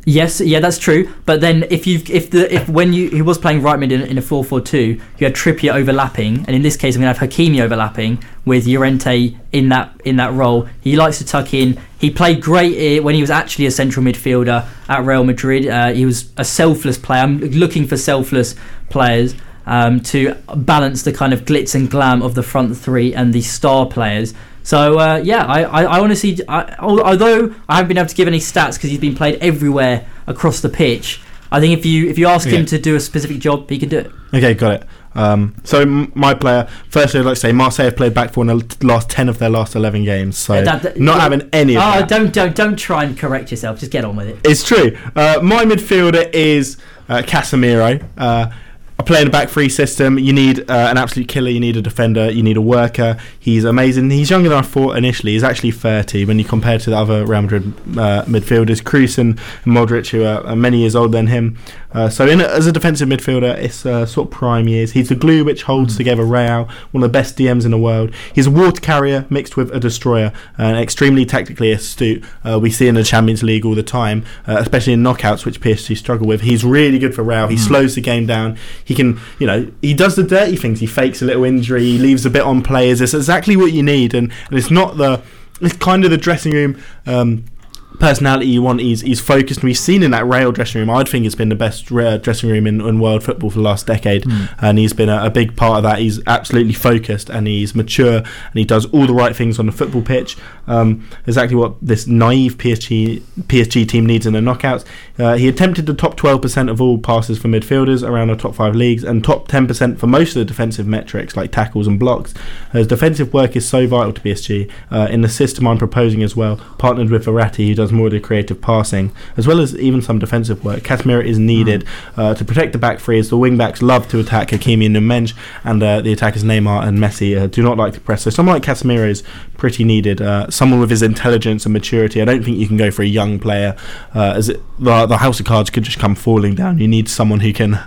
Yes, yeah, that's true. But then if you if the if when you he was playing right mid in, in a 4-4-2, you had Trippier overlapping, and in this case I'm gonna have Hakimi overlapping with Llorente in that in that role. He likes to tuck in. He played great when he was actually a central midfielder at Real Madrid. Uh, he was a selfless player. I'm looking for selfless players. Um, to balance the kind of glitz and glam of the front three and the star players. So uh, yeah, I, I, I honestly, I, although I haven't been able to give any stats because he's been played everywhere across the pitch. I think if you if you ask Yeah. him to do a specific job, he can do it. okay, got it. Um, so m- my player, firstly, I'd like to say Marseille have played back four in the last ten of their last eleven games. So Yeah, that- that- not yeah. having any of Oh, that. don't don't don't try and correct yourself. Just get on with it. It's true. Uh, my midfielder is uh, Casemiro. Uh, I play in a back three system. You need uh, an absolute killer. You need a defender. You need a worker. He's amazing. He's younger than I thought initially. He's actually 30 when you compare to the other Real Madrid uh, midfielders, Kroos and Modric, who are, many years older than him. Uh, so, in a, as a defensive midfielder, it's uh, sort of prime years. He's the glue which holds together Real, one of the best DMs in the world. He's a water carrier mixed with a destroyer, and extremely tactically astute. Uh, we see in the Champions League all the time, uh, especially in knockouts, which PSG struggle with. He's really good for Real. He slows the game down. He can, you know, he does the dirty things. He fakes a little injury. He leaves a bit on players. It's exactly what you need, and, and it's not the. It's kind of the dressing room. Um, personality you want. He's he's focused. And we've seen in that Real dressing room. I'd think it's been the best uh, dressing room in, in world football for the last decade, and he's been a, a big part of that. He's absolutely focused and he's mature and he does all the right things on the football pitch. Um, exactly what this naive PSG PSG team needs in the knockouts. Uh, he attempted the top 12% of all passes for midfielders around the top five leagues and top 10% for most of the defensive metrics like tackles and blocks. His defensive work is so vital to PSG uh, in the system I'm proposing as well, partnered with Verratti, who does more of the creative passing, as well as even some defensive work. Casemiro is needed uh, to protect the back three as the wing backs love to attack Hakimi and Nuno Mendes, and uh, the attackers Neymar and Messi uh, do not like to press. So someone like Casemiro is pretty needed. Someone with his intelligence and maturity. I don't think you can go for a young player, uh, as it, the, the house of cards could just come falling down. You need someone who can,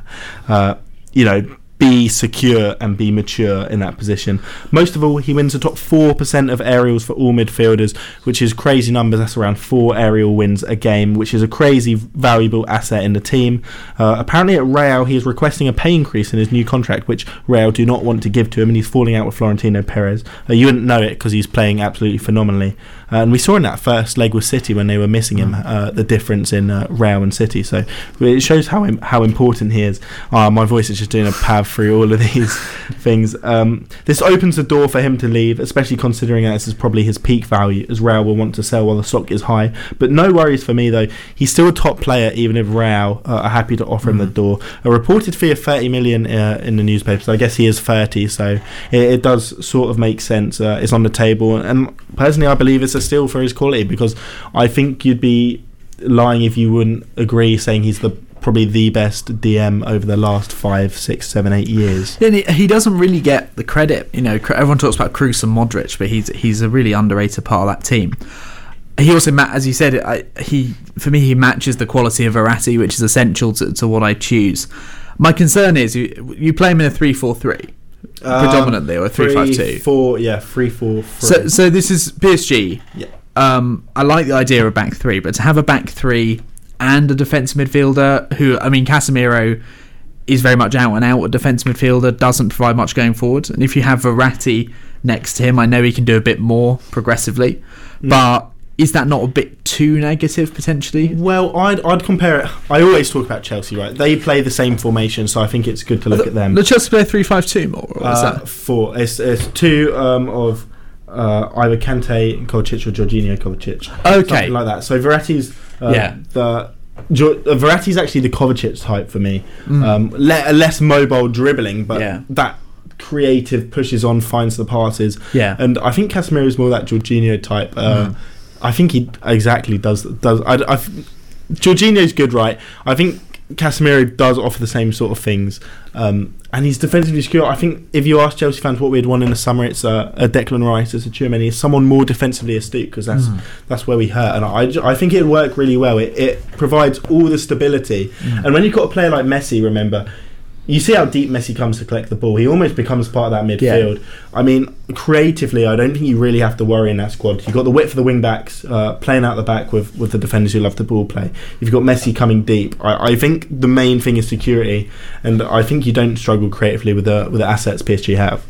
uh, you know, be secure and be mature in that position. Most of all, he wins the top 4% of aerials for all midfielders, which is crazy numbers. That's around four aerial wins a game, which is a crazy valuable asset in the team. Uh, apparently, at Real, he is requesting a pay increase in his new contract, which Real do not want to give to him, and he's falling out with Florentino Perez. Uh, you wouldn't know it because he's playing absolutely phenomenally. Uh, and we saw in that first leg with City when they were missing him uh, the difference in uh, Real and City. So it shows how im- how important he is. Uh, my voice is just doing a pav through all of these things. Um, this opens the door for him to leave, especially considering that this is probably his peak value, as Real will want to sell while the stock is high. But no worries for me though. He's still a top player, even if Real uh, are happy to offer him the door. A reported fee of 30 million uh, in the newspapers. I guess he is 30, so it, it does sort of make sense. Uh, it's on the table, and personally, I believe it's a steal for his quality because I think you'd be lying if you wouldn't agree saying he's the probably the best DM over the last five, six, seven, eight years. Then he, he doesn't really get the credit. You know, everyone talks about Kroos and Modric, but he's he's a really underrated part of that team. He also, as you said, I, he for me he matches the quality of Verratti, which is essential to, to what I choose. My concern is you, you play him in a three-four-three predominantly or a three-five-two. Three, four, yeah, three, four, three. So, so this is PSG. Yeah. Um, I like the idea of back three, but to have a back three and a defensive midfielder who, I mean, Casemiro is very much out and out a defensive midfielder, doesn't provide much going forward. And if you have Verratti next to him, I know he can do a bit more progressively, Mm. but is that not a bit too negative potentially? Well, I'd, I'd compare it. I always talk about Chelsea, right? They play the same formation, so I think it's good to look at them. The Chelsea play three five two more. Or is Uh, that? four. It's, it's two um, of uh, either Kante Kovacic or Jorginho Kovacic. Okay. something like that. So Verratti's uh, Yeah. the uh, actually the Kovacic type for me. Mm. Um, le- less mobile dribbling, but Yeah. that creative pushes on, finds the passes, yeah. and I think Casemiro is more that Jorginho type. Uh, Mm. I think he exactly does does. I, I, Jorginho's good, right? I think Casemiro does offer the same sort of things, um, and he's defensively secure. I think if you ask Chelsea fans what we'd want in the summer, it's a, a Declan Rice, it's a Tchouameni, it's someone more defensively astute because that's Mm. that's where we hurt. And I, I think it'd work really well. It, it provides all the stability, Mm. and when you've got a player like Messi, remember. You see how deep Messi comes to collect the ball. He almost becomes part of that midfield. I mean, creatively, I don't think you really have to worry in that squad. You've got the width for the wing backs, uh, playing out the back with, with the defenders who love the ball play. If you've got Messi coming deep, I, I think the main thing is security, and I think you don't struggle creatively with the with the assets PSG have.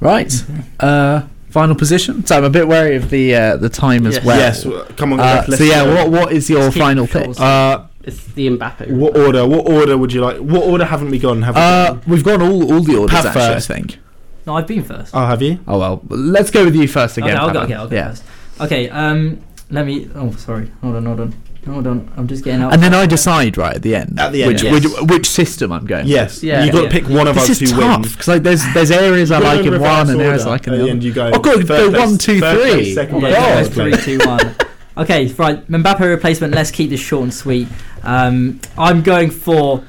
Right. Uh, final position. So I'm a bit wary of the uh, the time as Yes. well. yes, come on. Uh, let's so yeah, what what is your final it pick? Uh, It's the Mbappe. what order? What order would you like? What order haven't we gone? Have we Uh, gone? we've gone all all the orders Pav actually. first. I think. No, I've been first. Oh, have you? Oh well, let's go with you first again. okay, I'll go. Pavan. Okay, I'll go yeah. first. Okay. Um, let me. Oh, sorry. Hold on. Hold on. Hold on. I'm just getting out. And then I decide right at the end. At the end, which, yes. which which system I'm going. Yes. Yeah. You've got Yeah. to pick one of This us is who tough wins. because like there's there's areas I like in in one and areas I like in At the the other. end, you go. Oh, good. third Go one, place- two, third place, three. second yeah, third it's three, place. two, one. Okay, right. Mbappe replacement. Let's keep this short and sweet. Um, I'm going for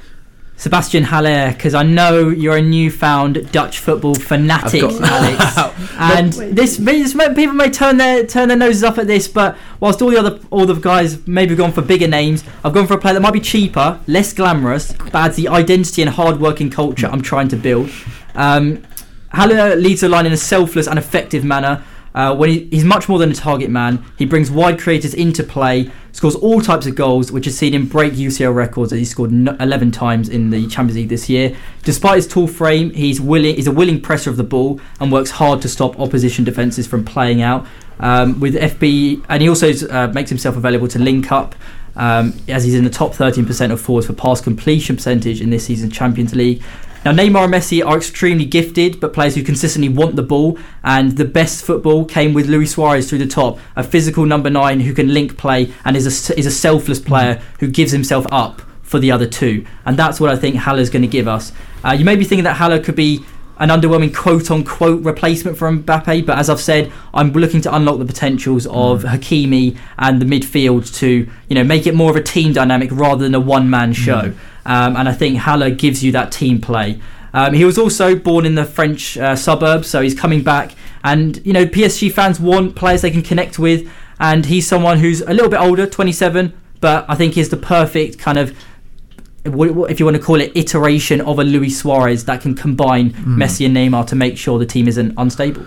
Sebastian Haller because I know you're a newfound Dutch football fanatic, got- Alex. and this, this may- people may turn their turn their noses up at this, but whilst all the other all the guys maybe gone for bigger names, I've gone for a player that might be cheaper, less glamorous, but adds the identity and hard-working culture I'm trying to build. Um, Haller leads the line in a selfless and effective manner. Uh, when he, he's much more than a target man, he brings wide creators into play, scores all types of goals, which has seen him break UCL records as he scored no- 11 times in the Champions League this year. Despite his tall frame, he's willing. He's a willing presser of the ball and works hard to stop opposition defenses from playing out. Um, with FB, and he also uh, makes himself available to link up. Um, as he's in the top 13% of forwards for pass completion percentage in this season's Champions League. Now, Neymar and Messi are extremely gifted, but players who consistently want the ball. And the best football came with Luis Suarez through the top, a physical number nine who can link play and is a, is a selfless player who gives himself up for the other two. And that's what I think Haller's going to give us. Uh, you may be thinking that Haller could be an underwhelming quote unquote replacement for Mbappe, but as I've said, I'm looking to unlock the potentials of Hakimi and the midfield to you know make it more of a team dynamic rather than a one man show. Um, and I think Haller gives you that team play. Um, he was also born in the French uh, suburbs, so he's coming back. And you know, PSG fans want players they can connect with, and he's someone who's a little bit older, 27, but I think is the perfect kind of if you want to call it iteration of a Luis Suarez that can combine Messi and Neymar to make sure the team isn't unstable.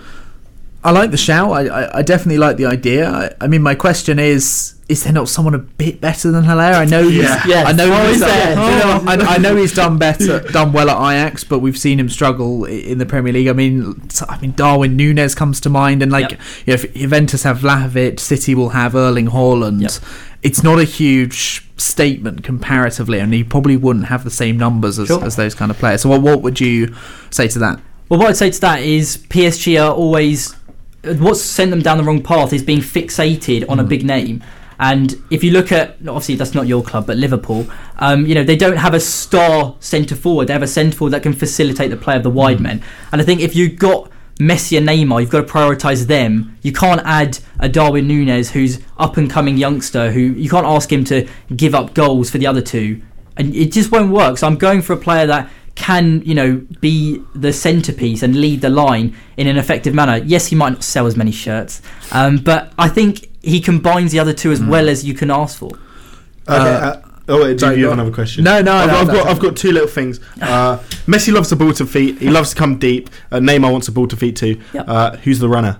I like the shout. I, I, I definitely like the idea. I, I mean, my question is: Is there not someone a bit better than Haller? I know. He's, Yeah. Yes. I know. Oh, he's is done, you oh. know, Oh. I, I know he's done better, done well at Ajax, but we've seen him struggle in the Premier League. I mean, s- I mean, Darwin Nunez comes to mind, and like, Yep. you know, if Juventus have Vlahovic, City will have Erling Haaland. Yep. It's not a huge statement comparatively, and he probably wouldn't have the same numbers as, Sure. as those kind of players. So, what, what would you say to that? Well, what I'd say to that is PSG are always what's sent them down the wrong path is being fixated on a hmm. big name. And if you look at obviously that's not your club, but Liverpool, um, you know they don't have a star centre forward. They have a centre forward that can facilitate the play of the wide men. And I think if you've got Messi and Neymar, you've got to prioritise them. You can't add a Darwin Nunez who's up and coming youngster who you can't ask him to give up goals for the other two, and it just won't work. So I'm going for a player that can you know be the centerpiece and lead the line in an effective manner. Yes, he might not sell as many shirts, um, but I think he combines the other two as well as you can ask for. Okay. Uh, Uh, oh, wait, do sorry, you have another question? No, no, I've, no, I've no, got no. I've got two little things. Uh, Messi loves the ball to feet. He loves to come deep. Uh, Neymar wants the ball to feet too. Yep. Uh, who's the runner?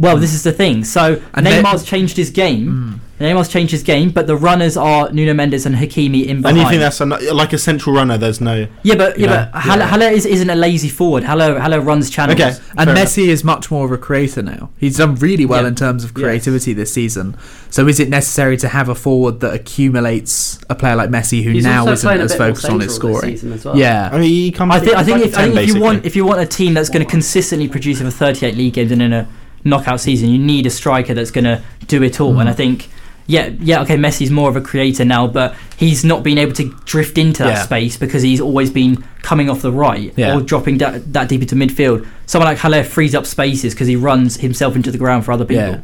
Well, mm. this is the thing. So And then- Neymar's changed his game. Mm. Neymar's changed his game, but the runners are Nuno Mendes and Hakimi in And behind. you think that's a, like a central runner? There's no. yeah, but yeah, Yeah, but Haller, yeah. Haller is, isn't a lazy forward. Haller, Haller runs channels. Okay. And fair Messi is much more of a creator now. He's done really well Yeah. in terms of Yes. creativity this season. So is it necessary to have a forward that accumulates a player like Messi who He's now isn't as focused on his central this scoring? as well. Yeah. I mean, he comes. I think I think like if, a I 10 think if you want if you want a team that's going to consistently produce over 38 league games and in a knockout season. You need a striker that's going to do it all. And I mm. think, yeah, yeah, okay, Messi's more of a creator now, but he's not been able to drift into that Yeah. space because he's always been coming off the right Yeah. or dropping da- that deep into midfield. Someone like Haller frees up spaces because he runs himself into the ground for other people.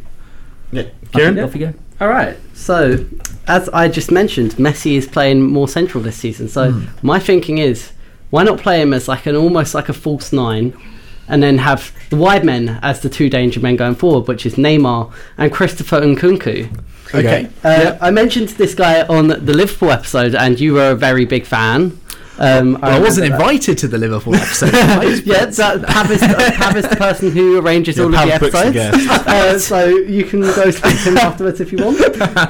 Yeah. Kieran? Off you go. All right. So, as I just mentioned, Messi is playing more central this season. So, hmm. my thinking is, why not play him as like an almost like a false nine, and then have the wide men as the two danger men going forward, which is Neymar and Christopher Nkunku. Okay. Uh, I mentioned this guy on the Liverpool episode, and you were a very big fan. Um, Well, I wasn't remember that. invited to the Liverpool episode. yeah, that, Pav, is, Pav is the person who arranges Yeah, all of Pav the the episodes. Uh, so you can go speak to him afterwards if you want.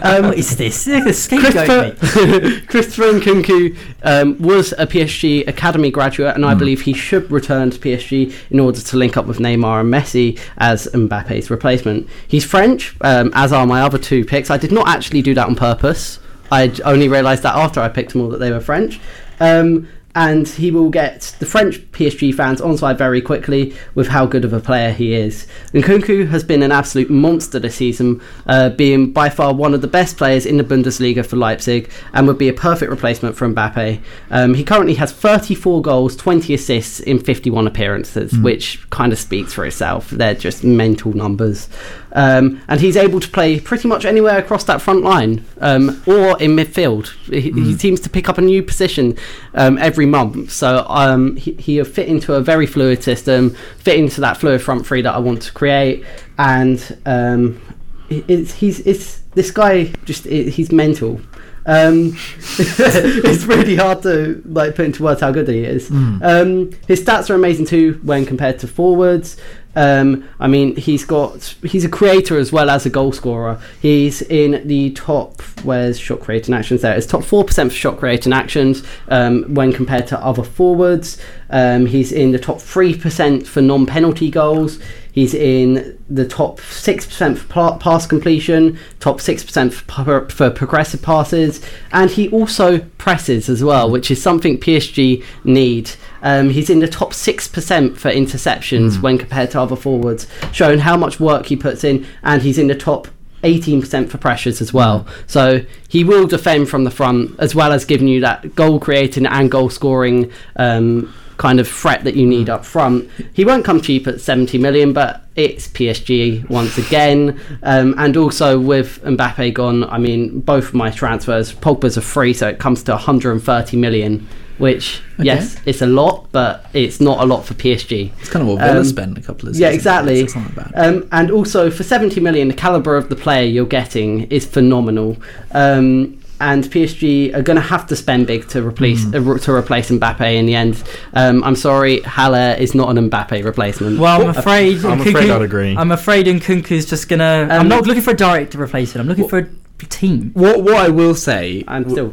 Um, What is this? It's like a scapegoat, Christopher, mate. Christopher Nkunku um, was a PSG academy graduate, and I Hmm. believe he should return to PSG in order to link up with Neymar and Messi as Mbappe's replacement. He's French, um, as are my other two picks. I did not actually do that on purpose. I only realised that after I picked them all that they were French. Um, and he will get the French PSG fans on side very quickly with how good of a player he is. Nkunku has been an absolute monster this season, uh, being by far one of the best players in the Bundesliga for Leipzig, and would be a perfect replacement for Mbappe. Um, he currently has 34 goals, 20 assists in 51 appearances, which kind of speaks for itself. They're just mental numbers. Um, and he's able to play pretty much anywhere across that front line um, or in midfield. He, he seems to pick up a new position um, every month. So um, he, he'll fit into a very fluid system, fit into that fluid front three that I want to create. And um, it- it's, he's it's, this guy just he's mental. Um, it's really hard to like put into words how good he is. Um, his stats are amazing too when compared to forwards. Um, I mean, he's got he's a creator as well as a goal scorer. He's in the top where's shot creating actions there? It's top four percent for shot creating actions um, when compared to other forwards. Um, he's in the top three percent for non-penalty goals. He's in the top six percent for pass completion, top six percent for, for progressive passes, and he also presses as well, which is something PSG need. Um, he's in the top six percent for interceptions when compared to other forwards, showing how much work he puts in, and he's in the top 18% for pressures as well. So he will defend from the front as well as giving you that goal creating and goal scoring um, kind of threat that you need up front. He won't come cheap at 70 million, but it's PSG once again. Um, and also with Mbappe gone, I mean, both of my transfers, Pogba's are free, so it comes to 130 million. Which yes, it's a lot, but it's not a lot for PSG. It's kind of what Villa Um, spent a couple of years. Yeah, exactly. ago, it's not bad. Um, and also for 70 million, the caliber of the player you're getting is phenomenal. Um, and PSG are going to have to spend big to replace Hmm. uh, to replace Mbappe in the end. Um, I'm sorry, Haller is not an Mbappe replacement. Well, I'm afraid. I'm Nkunku- afraid I'd agree. I'm afraid Nkunku's just gonna. I'm Um, not looking for a direct replacement. I'm looking for a team. What what I will say, and still,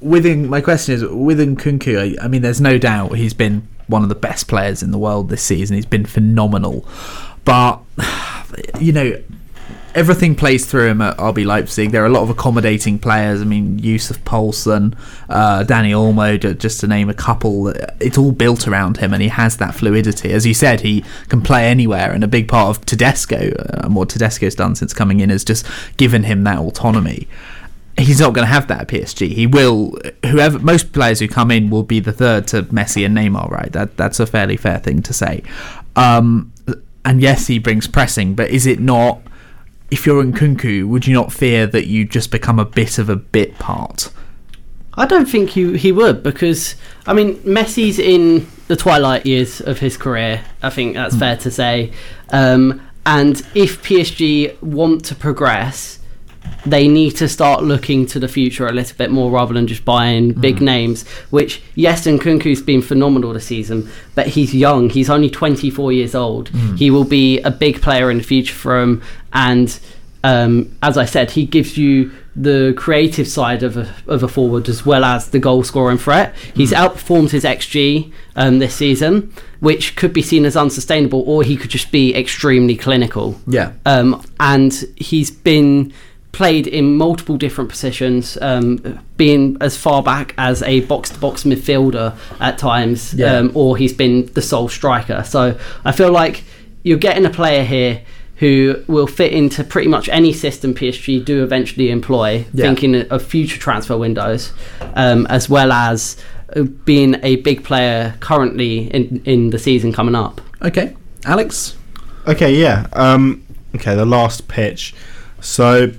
within my question is with Nkunku. I, I mean, there's no doubt he's been one of the best players in the world this season. He's been phenomenal, but you know. Everything plays through him at RB Leipzig. There are a lot of accommodating players. I mean, Yussuf Poulsen, uh, Dani Olmo, just to name a couple. It's all built around him, and he has that fluidity. As you said, he can play anywhere, and a big part of Tedesco, uh, and what Tedesco's done since coming in, has just given him that autonomy he's not going to have that at PSG. He will whoever most players who come in will be the third to Messi and Neymar, right? That that's a fairly fair thing to say. Um, and yes, he brings pressing, but is it not? If you're Nkunku, would you not fear that you just become a bit of a bit part? I don't think he he would because I mean Messi's in the twilight years of his career. I think that's fair to say. Um, and if PSG want to progress, they need to start looking to the future a little bit more rather than just buying big names. Which yes, Nkunku's been phenomenal this season, but he's young. He's only 24 years old. He will be a big player in the future for him, and um, as I said, he gives you the creative side of a, of a forward as well as the goal scoring threat. He's outperformed his XG um, this season, which could be seen as unsustainable, or he could just be extremely clinical. Yeah. Um, and he's been played in multiple different positions, um, being as far back as a box to box midfielder at times, Yeah. um, or he's been the sole striker. So I feel like you're getting a player here who will fit into pretty much any system PSG do eventually employ, Yeah. thinking of future transfer windows, um, as well as uh, being a big player currently in, in the season coming up. Okay, Alex. Okay, yeah. Um, okay, the last pitch. So,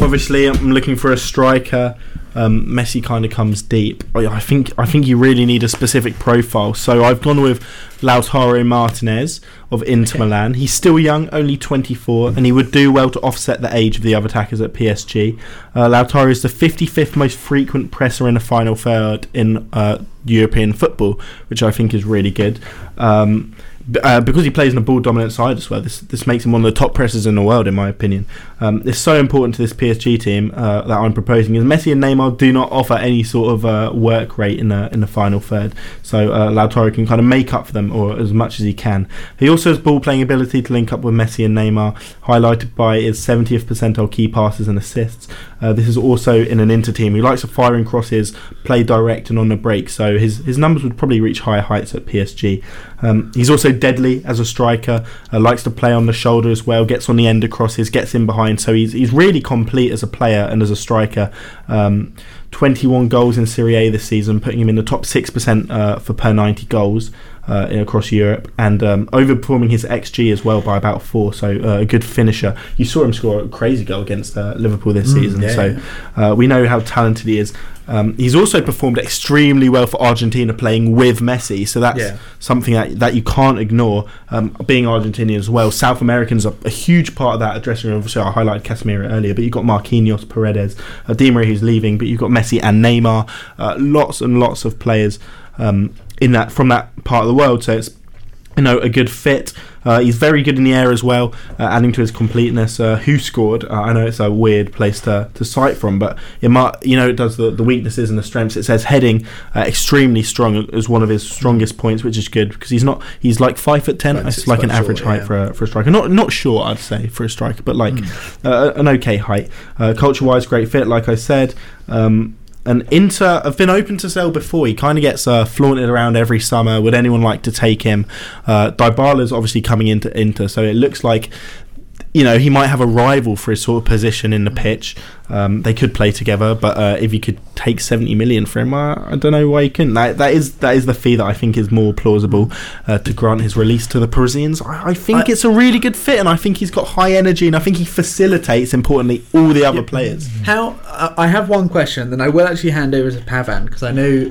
obviously, I'm looking for a striker. Um, Messi kind of comes deep. I I think I think you really need a specific profile. So I've gone with Lautaro Martinez of Inter Okay. Milan. He's still young, only 24, and he would do well to offset the age of the other attackers at PSG. Uh, Lautaro is the 55th most frequent presser in the final third in uh, European football, which I think is really good. Um, uh, because he plays in a ball dominant side as well, this this makes him one of the top pressers in the world, in my opinion. Um, it's so important to this PSG team uh, that I'm proposing is Messi and Neymar do not offer any sort of uh, work rate in the in the final third, so uh, Lautaro can kind of make up for them or as much as he can. He also has ball playing ability to link up with Messi and Neymar, highlighted by his 70th percentile key passes and assists. Uh, this is also in an Inter team. He likes to fire in crosses, play direct and on the break, so his his numbers would probably reach higher heights at PSG. Um, he's also deadly as a striker. Uh, likes to play on the shoulder as well. Gets on the end of crosses. Gets in behind. So he's he's really complete as a player and as a striker. Um, 21 goals in Serie A this season, putting him in the top six percent uh, for per 90 goals uh, in- across Europe, and um, overperforming his xG as well by about four. So uh, a good finisher. You saw him score a crazy goal against uh, Liverpool this Mm, season. yeah, so uh, we know how talented he is. Um, he's also performed extremely well for Argentina playing with Messi, so that's Yeah. something that, that you can't ignore. Um, being Argentinian as well, South Americans are a huge part of that dressing room. Obviously, I highlighted Casemiro earlier, but you've got Marquinhos, Paredes, uh, Di Maria who's leaving, but you've got Messi and Neymar, uh, lots and lots of players um, in that from that part of the world. So it's you know a good fit. Uh, he's very good in the air as well, uh, adding to his completeness. Uh, WhoScored? Uh, I know it's a weird place to, to cite from, but it might you know it does the, the weaknesses and the strengths. It says heading uh, extremely strong as one of his strongest points, which is good because he's not he's like five foot ten. Five, It's like an average short, height yeah. for a, for a striker. Not not short, I'd say for a striker, but like uh, an okay height. Uh, culture wise, great fit, like I said. Um, and Inter have been open to sell before. He kind of gets uh, flaunted around every summer. Would anyone like to take him? Uh, Dybala's obviously coming into Inter, so it looks like you know he might have a rival for his sort of position in the pitch. Um, they could play together, but uh, if you could take seventy million for him, uh, I don't know why you couldn't. That, that is that is the fee that I think is more plausible uh, to grant his release to the Parisians. I, I think I- it's a really good fit, and I think he's got high energy, and I think he facilitates, importantly, all the other players. How uh, I have one question, then I will actually hand over to Pavan because I know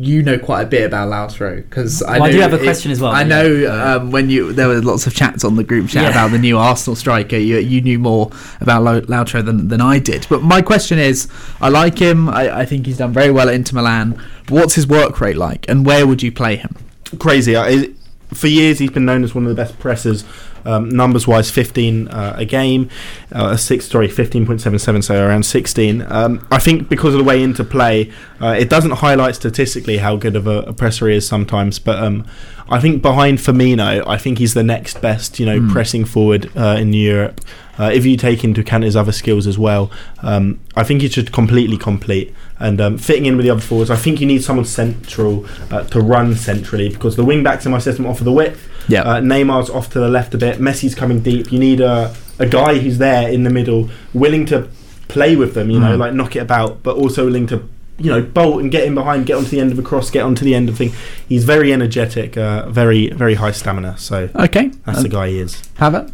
you know quite a bit about Lautaro. Because I, Well, I do have a it- question as well, I yeah. know um, when you there were lots of chats on the group chat Yeah. about the new Arsenal striker. You you knew more about Lau- than than I did. But my question is, I like him. I, I think he's done very well at Inter Milan. But what's his work rate like, and where would you play him? crazy. I, for years, he's been known as one of the best pressers, um, numbers wise, 15 uh, a game, uh, six sorry, 15.77, so around 16. Um, I think because of the way Inter play, uh, it doesn't highlight statistically how good of a, a presser he is sometimes, but um, I think behind Firmino, I think he's the next best, you know, Mm. pressing forward uh, in Europe. Uh, if you take into account his other skills as well, um, I think he should completely complete and um, fitting in with the other forwards. I think you need someone central uh, to run centrally because the wing backs in my system offer the width. Yeah. Uh, Neymar's off to the left a bit. Messi's coming deep. You need a, a guy who's there in the middle, willing to play with them. You know, Mm. like knock it about, but also willing to. You know, bolt and get in behind, get onto the end of a cross, get onto the end of thing. He's very energetic, uh, very very high stamina. So Okay, that's the guy he is. Pavan.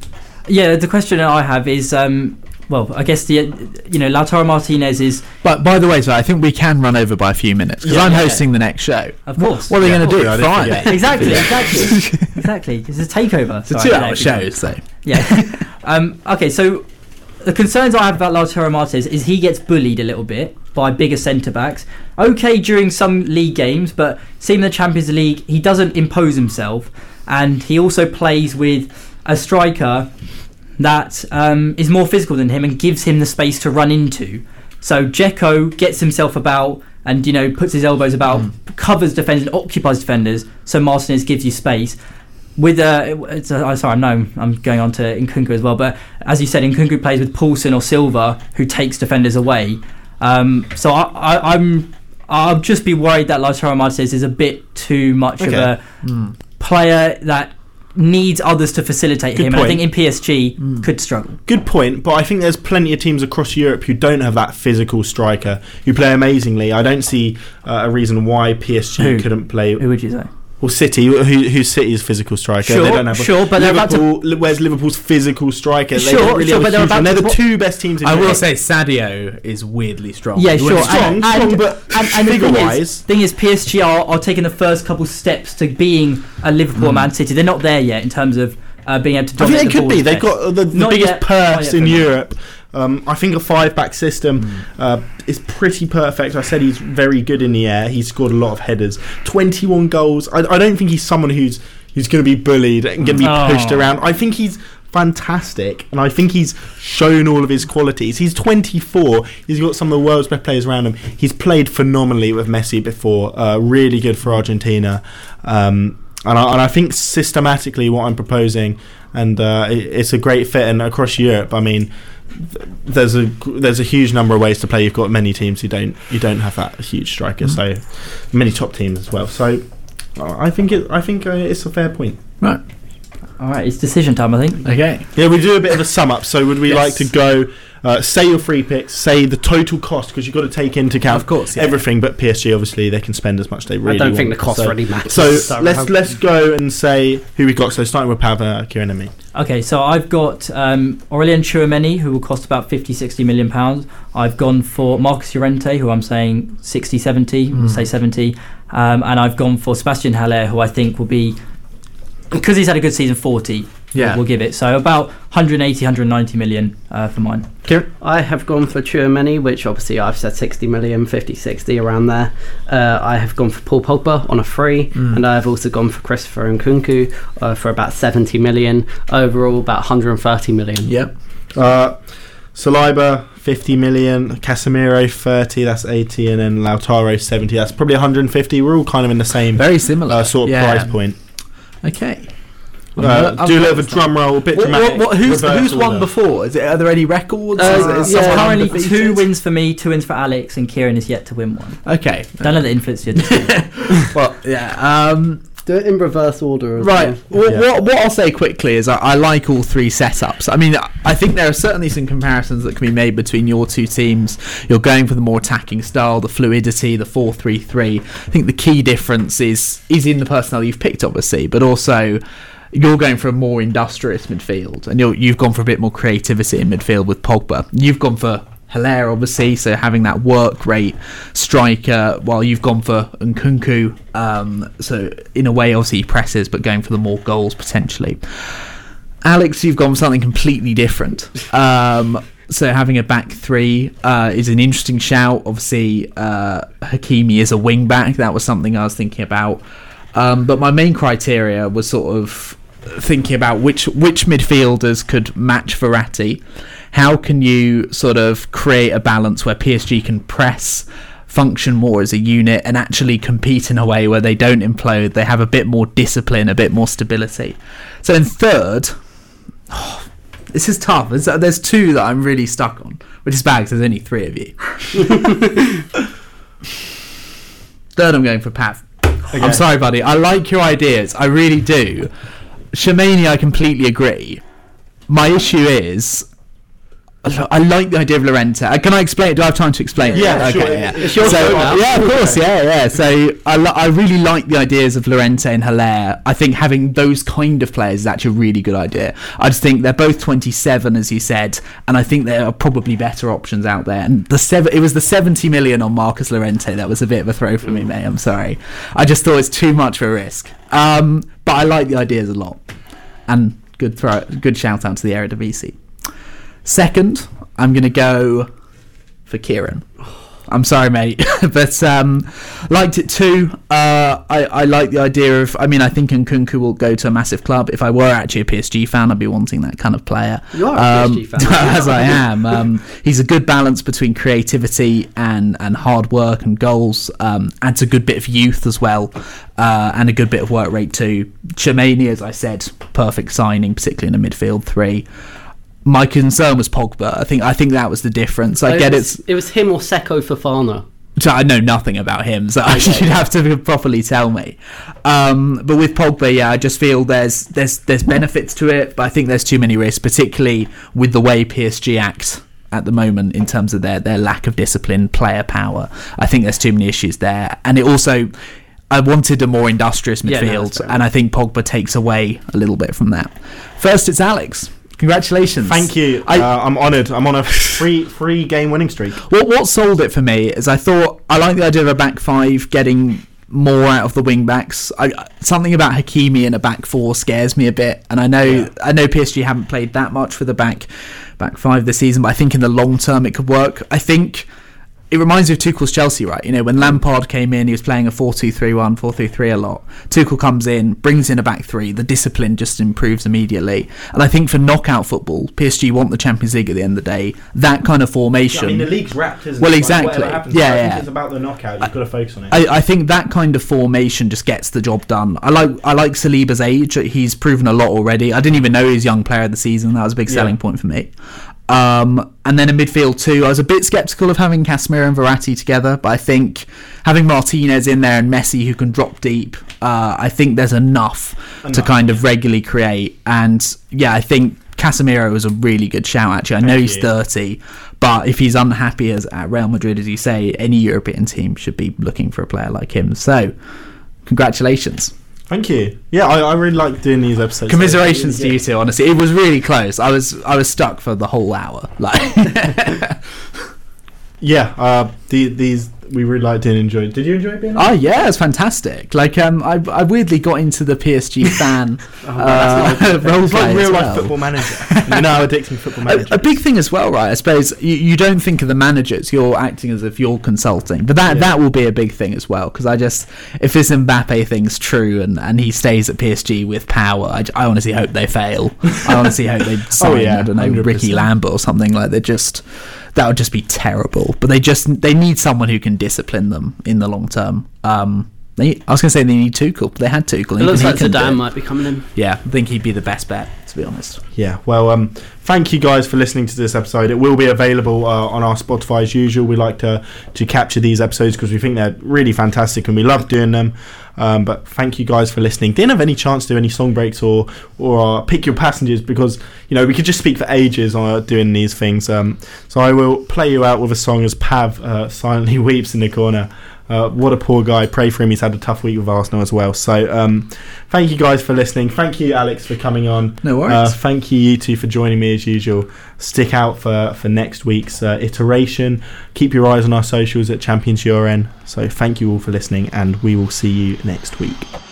Yeah, the question I have is, um, well, I guess the you know Lautaro Martinez is But by the way, so I think we can run over by a few minutes because Yeah. I'm Yeah. hosting the next show. of course. What are they going to do? yeah, Friday. forget. exactly, exactly, exactly. It's a takeover. It's a two-hour show, so Yeah. um, okay, so the concerns I have about Lautaro Martinez is he gets bullied a little bit by bigger centre backs. Okay, during some league games, but seeing the Champions League, he doesn't impose himself, and he also plays with a striker that um, is more physical than him and gives him the space to run into. So Dzeko gets himself about and you know puts his elbows about, covers defenders, and occupies defenders. So Martinez gives you space. With uh, it's a, I'm sorry, I know I'm going on to Nkunku as well, but as you said, Nkunku plays with Poulsen or Silva, who takes defenders away. Um, so I, I, I'm I'll just be worried that Lautaro Martinez is a bit too much of Okay. a player that needs others to facilitate Good him. I think in PSG could struggle. Good point, but I think there's plenty of teams across Europe who don't have that physical striker who play amazingly. I don't see uh, a reason why PSG Who? couldn't play. Who would you say? Or City, who, who's City's physical striker? Sure, they don't have sure, but they're about to- Liverpool. Where's Liverpool's physical striker? they don't really sure but they're, huge one. They're the two best teams in I will Europe. say Sadio is weirdly strong. Yeah, sure. went strong, and, strong, and, but and, and the thing figure-wise- is, thing is, PSG are, are taking the first couple steps to being a Liverpool or Man City. They're not there yet in terms of uh, being able to. I think they the could be. They've got the, the biggest yet, purse in me. Europe. Um, I think a five-back system uh, is pretty perfect. I said he's very good in the air. He's scored a lot of headers. Twenty-one goals. I, I don't think he's someone who's who's going to be bullied and going to be Oh. pushed around. I think he's fantastic, and I think he's shown all of his qualities. He's 24. He's got some of the world's best players around him. He's played phenomenally with Messi before. Uh, really good for Argentina. Um, and I, and I think systematically what I'm proposing, and uh, it, it's a great fit. And across Europe, I mean, there's a there's a huge number of ways to play. You've got many teams who don't you don't have that huge striker, so many top teams as well. So I think it I think uh, it's a fair point. Right. All right, it's decision time. I think. Okay. Yeah, we do a bit of a sum up. So would we Yes. like to go? Uh, say your free picks. Say the total cost because you've got to take into account Of course, yeah. everything. But PSG obviously they can spend as much as they really. I don't think the cost so, really matters. So let's let's go and say who we got. So starting with Pava, Kieran, and me. Okay, so I've got um, Aurelien Chouameni, who will cost about 50, 60 million pounds. I've gone for Marcos Llorente, who I'm saying 60, 70, we'll say 70. Um, and I've gone for Sebastian Haller, who I think will be, because he's had a good season, 40. Yeah. We'll, we'll give it. So about 180, 190 million uh, for mine. Kieran. I have gone for Chouameni, which obviously I've said 60 million, 50, 60 around there. Uh, I have gone for Paul Pogba on a free, and I have also gone for Christopher Nkunku uh, for about 70 million. Overall, about 130 million. Yep. Uh, Saliba, 50 million. Casemiro, 30. That's 80. And then Lautaro, 70. That's probably 150. We're all kind of in the same Very similar. uh, sort of Yeah. price point. Okay. Uh, I'm do a little bit of a drum roll, a bit What, dramatic. what, what, who's reverse who's won order. before? Is it, are there any records? Uh, Is it- is yeah, currently undefeated? two wins for me, two wins for Alex, and Kieran is yet to win one. Okay. Don't let that influence your decision. Well, yeah. Um, Do it in reverse order. As Right. Well. What, Yeah. what, what I'll say quickly is I, I like all three setups. I mean, I think there are certainly some comparisons that can be made between your two teams. You're going for the more attacking style, the fluidity, the four-three-three. I think the key difference is is in the personnel you've picked, obviously, but also you're going for a more industrious midfield, and you're, you've gone for a bit more creativity in midfield with Pogba. You've gone for Haller, obviously, so having that work rate striker, while you've gone for Nkunku. Um, so in a way, obviously he presses, but going for the more goals potentially. Alex, you've gone for something completely different. Um, so having a back three uh, is an interesting shout. Obviously, uh, Hakimi is a wing back. That was something I was thinking about. Um, but my main criteria was sort of thinking about which which midfielders could match Verratti. How can you sort of create a balance where PSG can press, function more as a unit, and actually compete in a way where they don't implode? They have a bit more discipline, a bit more stability. So in third, oh, this is tough. There's, uh, there's two that I'm really stuck on, which is bad because there's only three of you. Third, I'm going for Pav. I'm sorry, buddy. I like your ideas. I really do. Chouameni, I completely agree. My issue is, I like the idea of Llorente. Uh, Can I explain it? Do I have time to explain it? Yeah, okay, sure. yeah. It's your so, show. Yeah, of course, yeah, yeah. So I, li- I really like the ideas of Llorente and Haller. I think having those kind of players is actually a really good idea. I just think they're both 27, as you said, and I think there are probably better options out there. And the seven, it was the 70 million on Marcos Llorente that was a bit of a throw for me, mate. I'm sorry. I just thought it's too much of a risk. Um, but I like the ideas a lot. And good throw, good shout out to the Eredivisie. Second, I'm going to go for Kieran. I'm sorry, mate, but um, liked it too. Uh, I, I like the idea of. I mean, I think Nkunku will go to a massive club. If I were actually a PSG fan, I'd be wanting that kind of player. You are a Um, PSG fan. as I am. Um, he's a good balance between creativity and, and hard work and goals. Um, adds a good bit of youth as well, uh, and a good bit of work rate too. Chouameni, as I said, perfect signing, particularly in a midfield three. My concern was Pogba. I think I think that was the difference. I it get was, it's It was him or Seko Fofana. So I know nothing about him, so you'd have to properly tell me. Um, but with Pogba, yeah, I just feel there's there's there's benefits to it, but I think there's too many risks, particularly with the way PSG act at the moment in terms of their their lack of discipline, player power. I think there's too many issues there, and it also. I wanted a more industrious Yeah, no, midfield, and I think Pogba takes away a little bit from that. First, it's Alex. Congratulations. Thank you. I- uh, I'm honoured. I'm on a three three game winning streak. What what sold it for me is I thought I like the idea of a back five getting more out of the wing backs. I, something about Hakimi in a back four scares me a bit, and I know Yeah. I know PSG haven't played that much for the back back five this season, but I think in the long term it could work. I think. It reminds me of Tuchel's Chelsea, right? You know, when Lampard came in, he was playing a 4-2-3-1, 4-3-3 a lot. Tuchel comes in, brings in a back three. The discipline just improves immediately. And I think for knockout football, PSG want the Champions League at the end of the day. That kind of formation. league's wrapped, isn't Well, it? Like, exactly. whatever happens, Yeah, I think yeah. it's about the knockout. You've got to focus on it. I, I think that kind of formation just gets the job done. I like I like Saliba's age. He's proven a lot already. I didn't even know he was young player of the season. That was a big Yeah. selling point for me. Um, and then in midfield too, I was a bit skeptical of having Casemiro and Verratti together, but I think having Martinez in there and Messi who can drop deep, uh, I think there's enough, to kind of regularly create. And yeah, I think Casemiro was a really good shout. Actually, I know Thank he's you. 30, but if he's unhappy as at Real Madrid, as you say, any European team should be looking for a player like him. So, congratulations. Thank you. Yeah, I, I really like doing these episodes. Commiserations to you two. Honestly, it was really close. I was I was stuck for the whole hour. Like, Yeah, uh, the, these we really liked and enjoyed. Did you enjoy it being? oh yeah, it's fantastic. Like, um, I I weirdly got into the PSG fan Oh, uh, role it's like real life well. football manager. you know how addicting football manager. A, a big thing as well, right? I suppose you, you don't think of the managers. You're acting as if you're consulting, but that Yeah. that will be a big thing as well. Because I just, if this Mbappe thing's true and, and he stays at PSG with power, I, I honestly hope they fail. I honestly hope they sign, Oh, yeah, I don't know, 100%. Ricky Lambert or something like. they're just that would just be terrible. But they just they need someone who can discipline them in the long term. Um, they, I was going to say they need Tuchel, but they had Tuchel. and It looks like can do Zidane might be coming in. Yeah, I think he'd be the best bet, to be honest. Yeah, well, um, thank you guys for listening to this episode. It will be available uh, on our Spotify as usual. We like to to capture these episodes because we think they're really fantastic and we love doing them. Um, but thank you guys for listening. Didn't have any chance to do any song breaks or or uh, pick your passengers because you know we could just speak for ages on uh, doing these things. Um, so I will play you out with a song as Pav uh, silently weeps in the corner. Uh, what a poor guy. Pray for him. He's had a tough week with Arsenal as well. So, um, thank you guys for listening. Thank you, Alex, for coming on. No worries. Uh, thank you, you two, for joining me as usual. Stick out for, for next week's uh, iteration. Keep your eyes on our socials at Champions URN. So, thank you all for listening, and we will see you next week.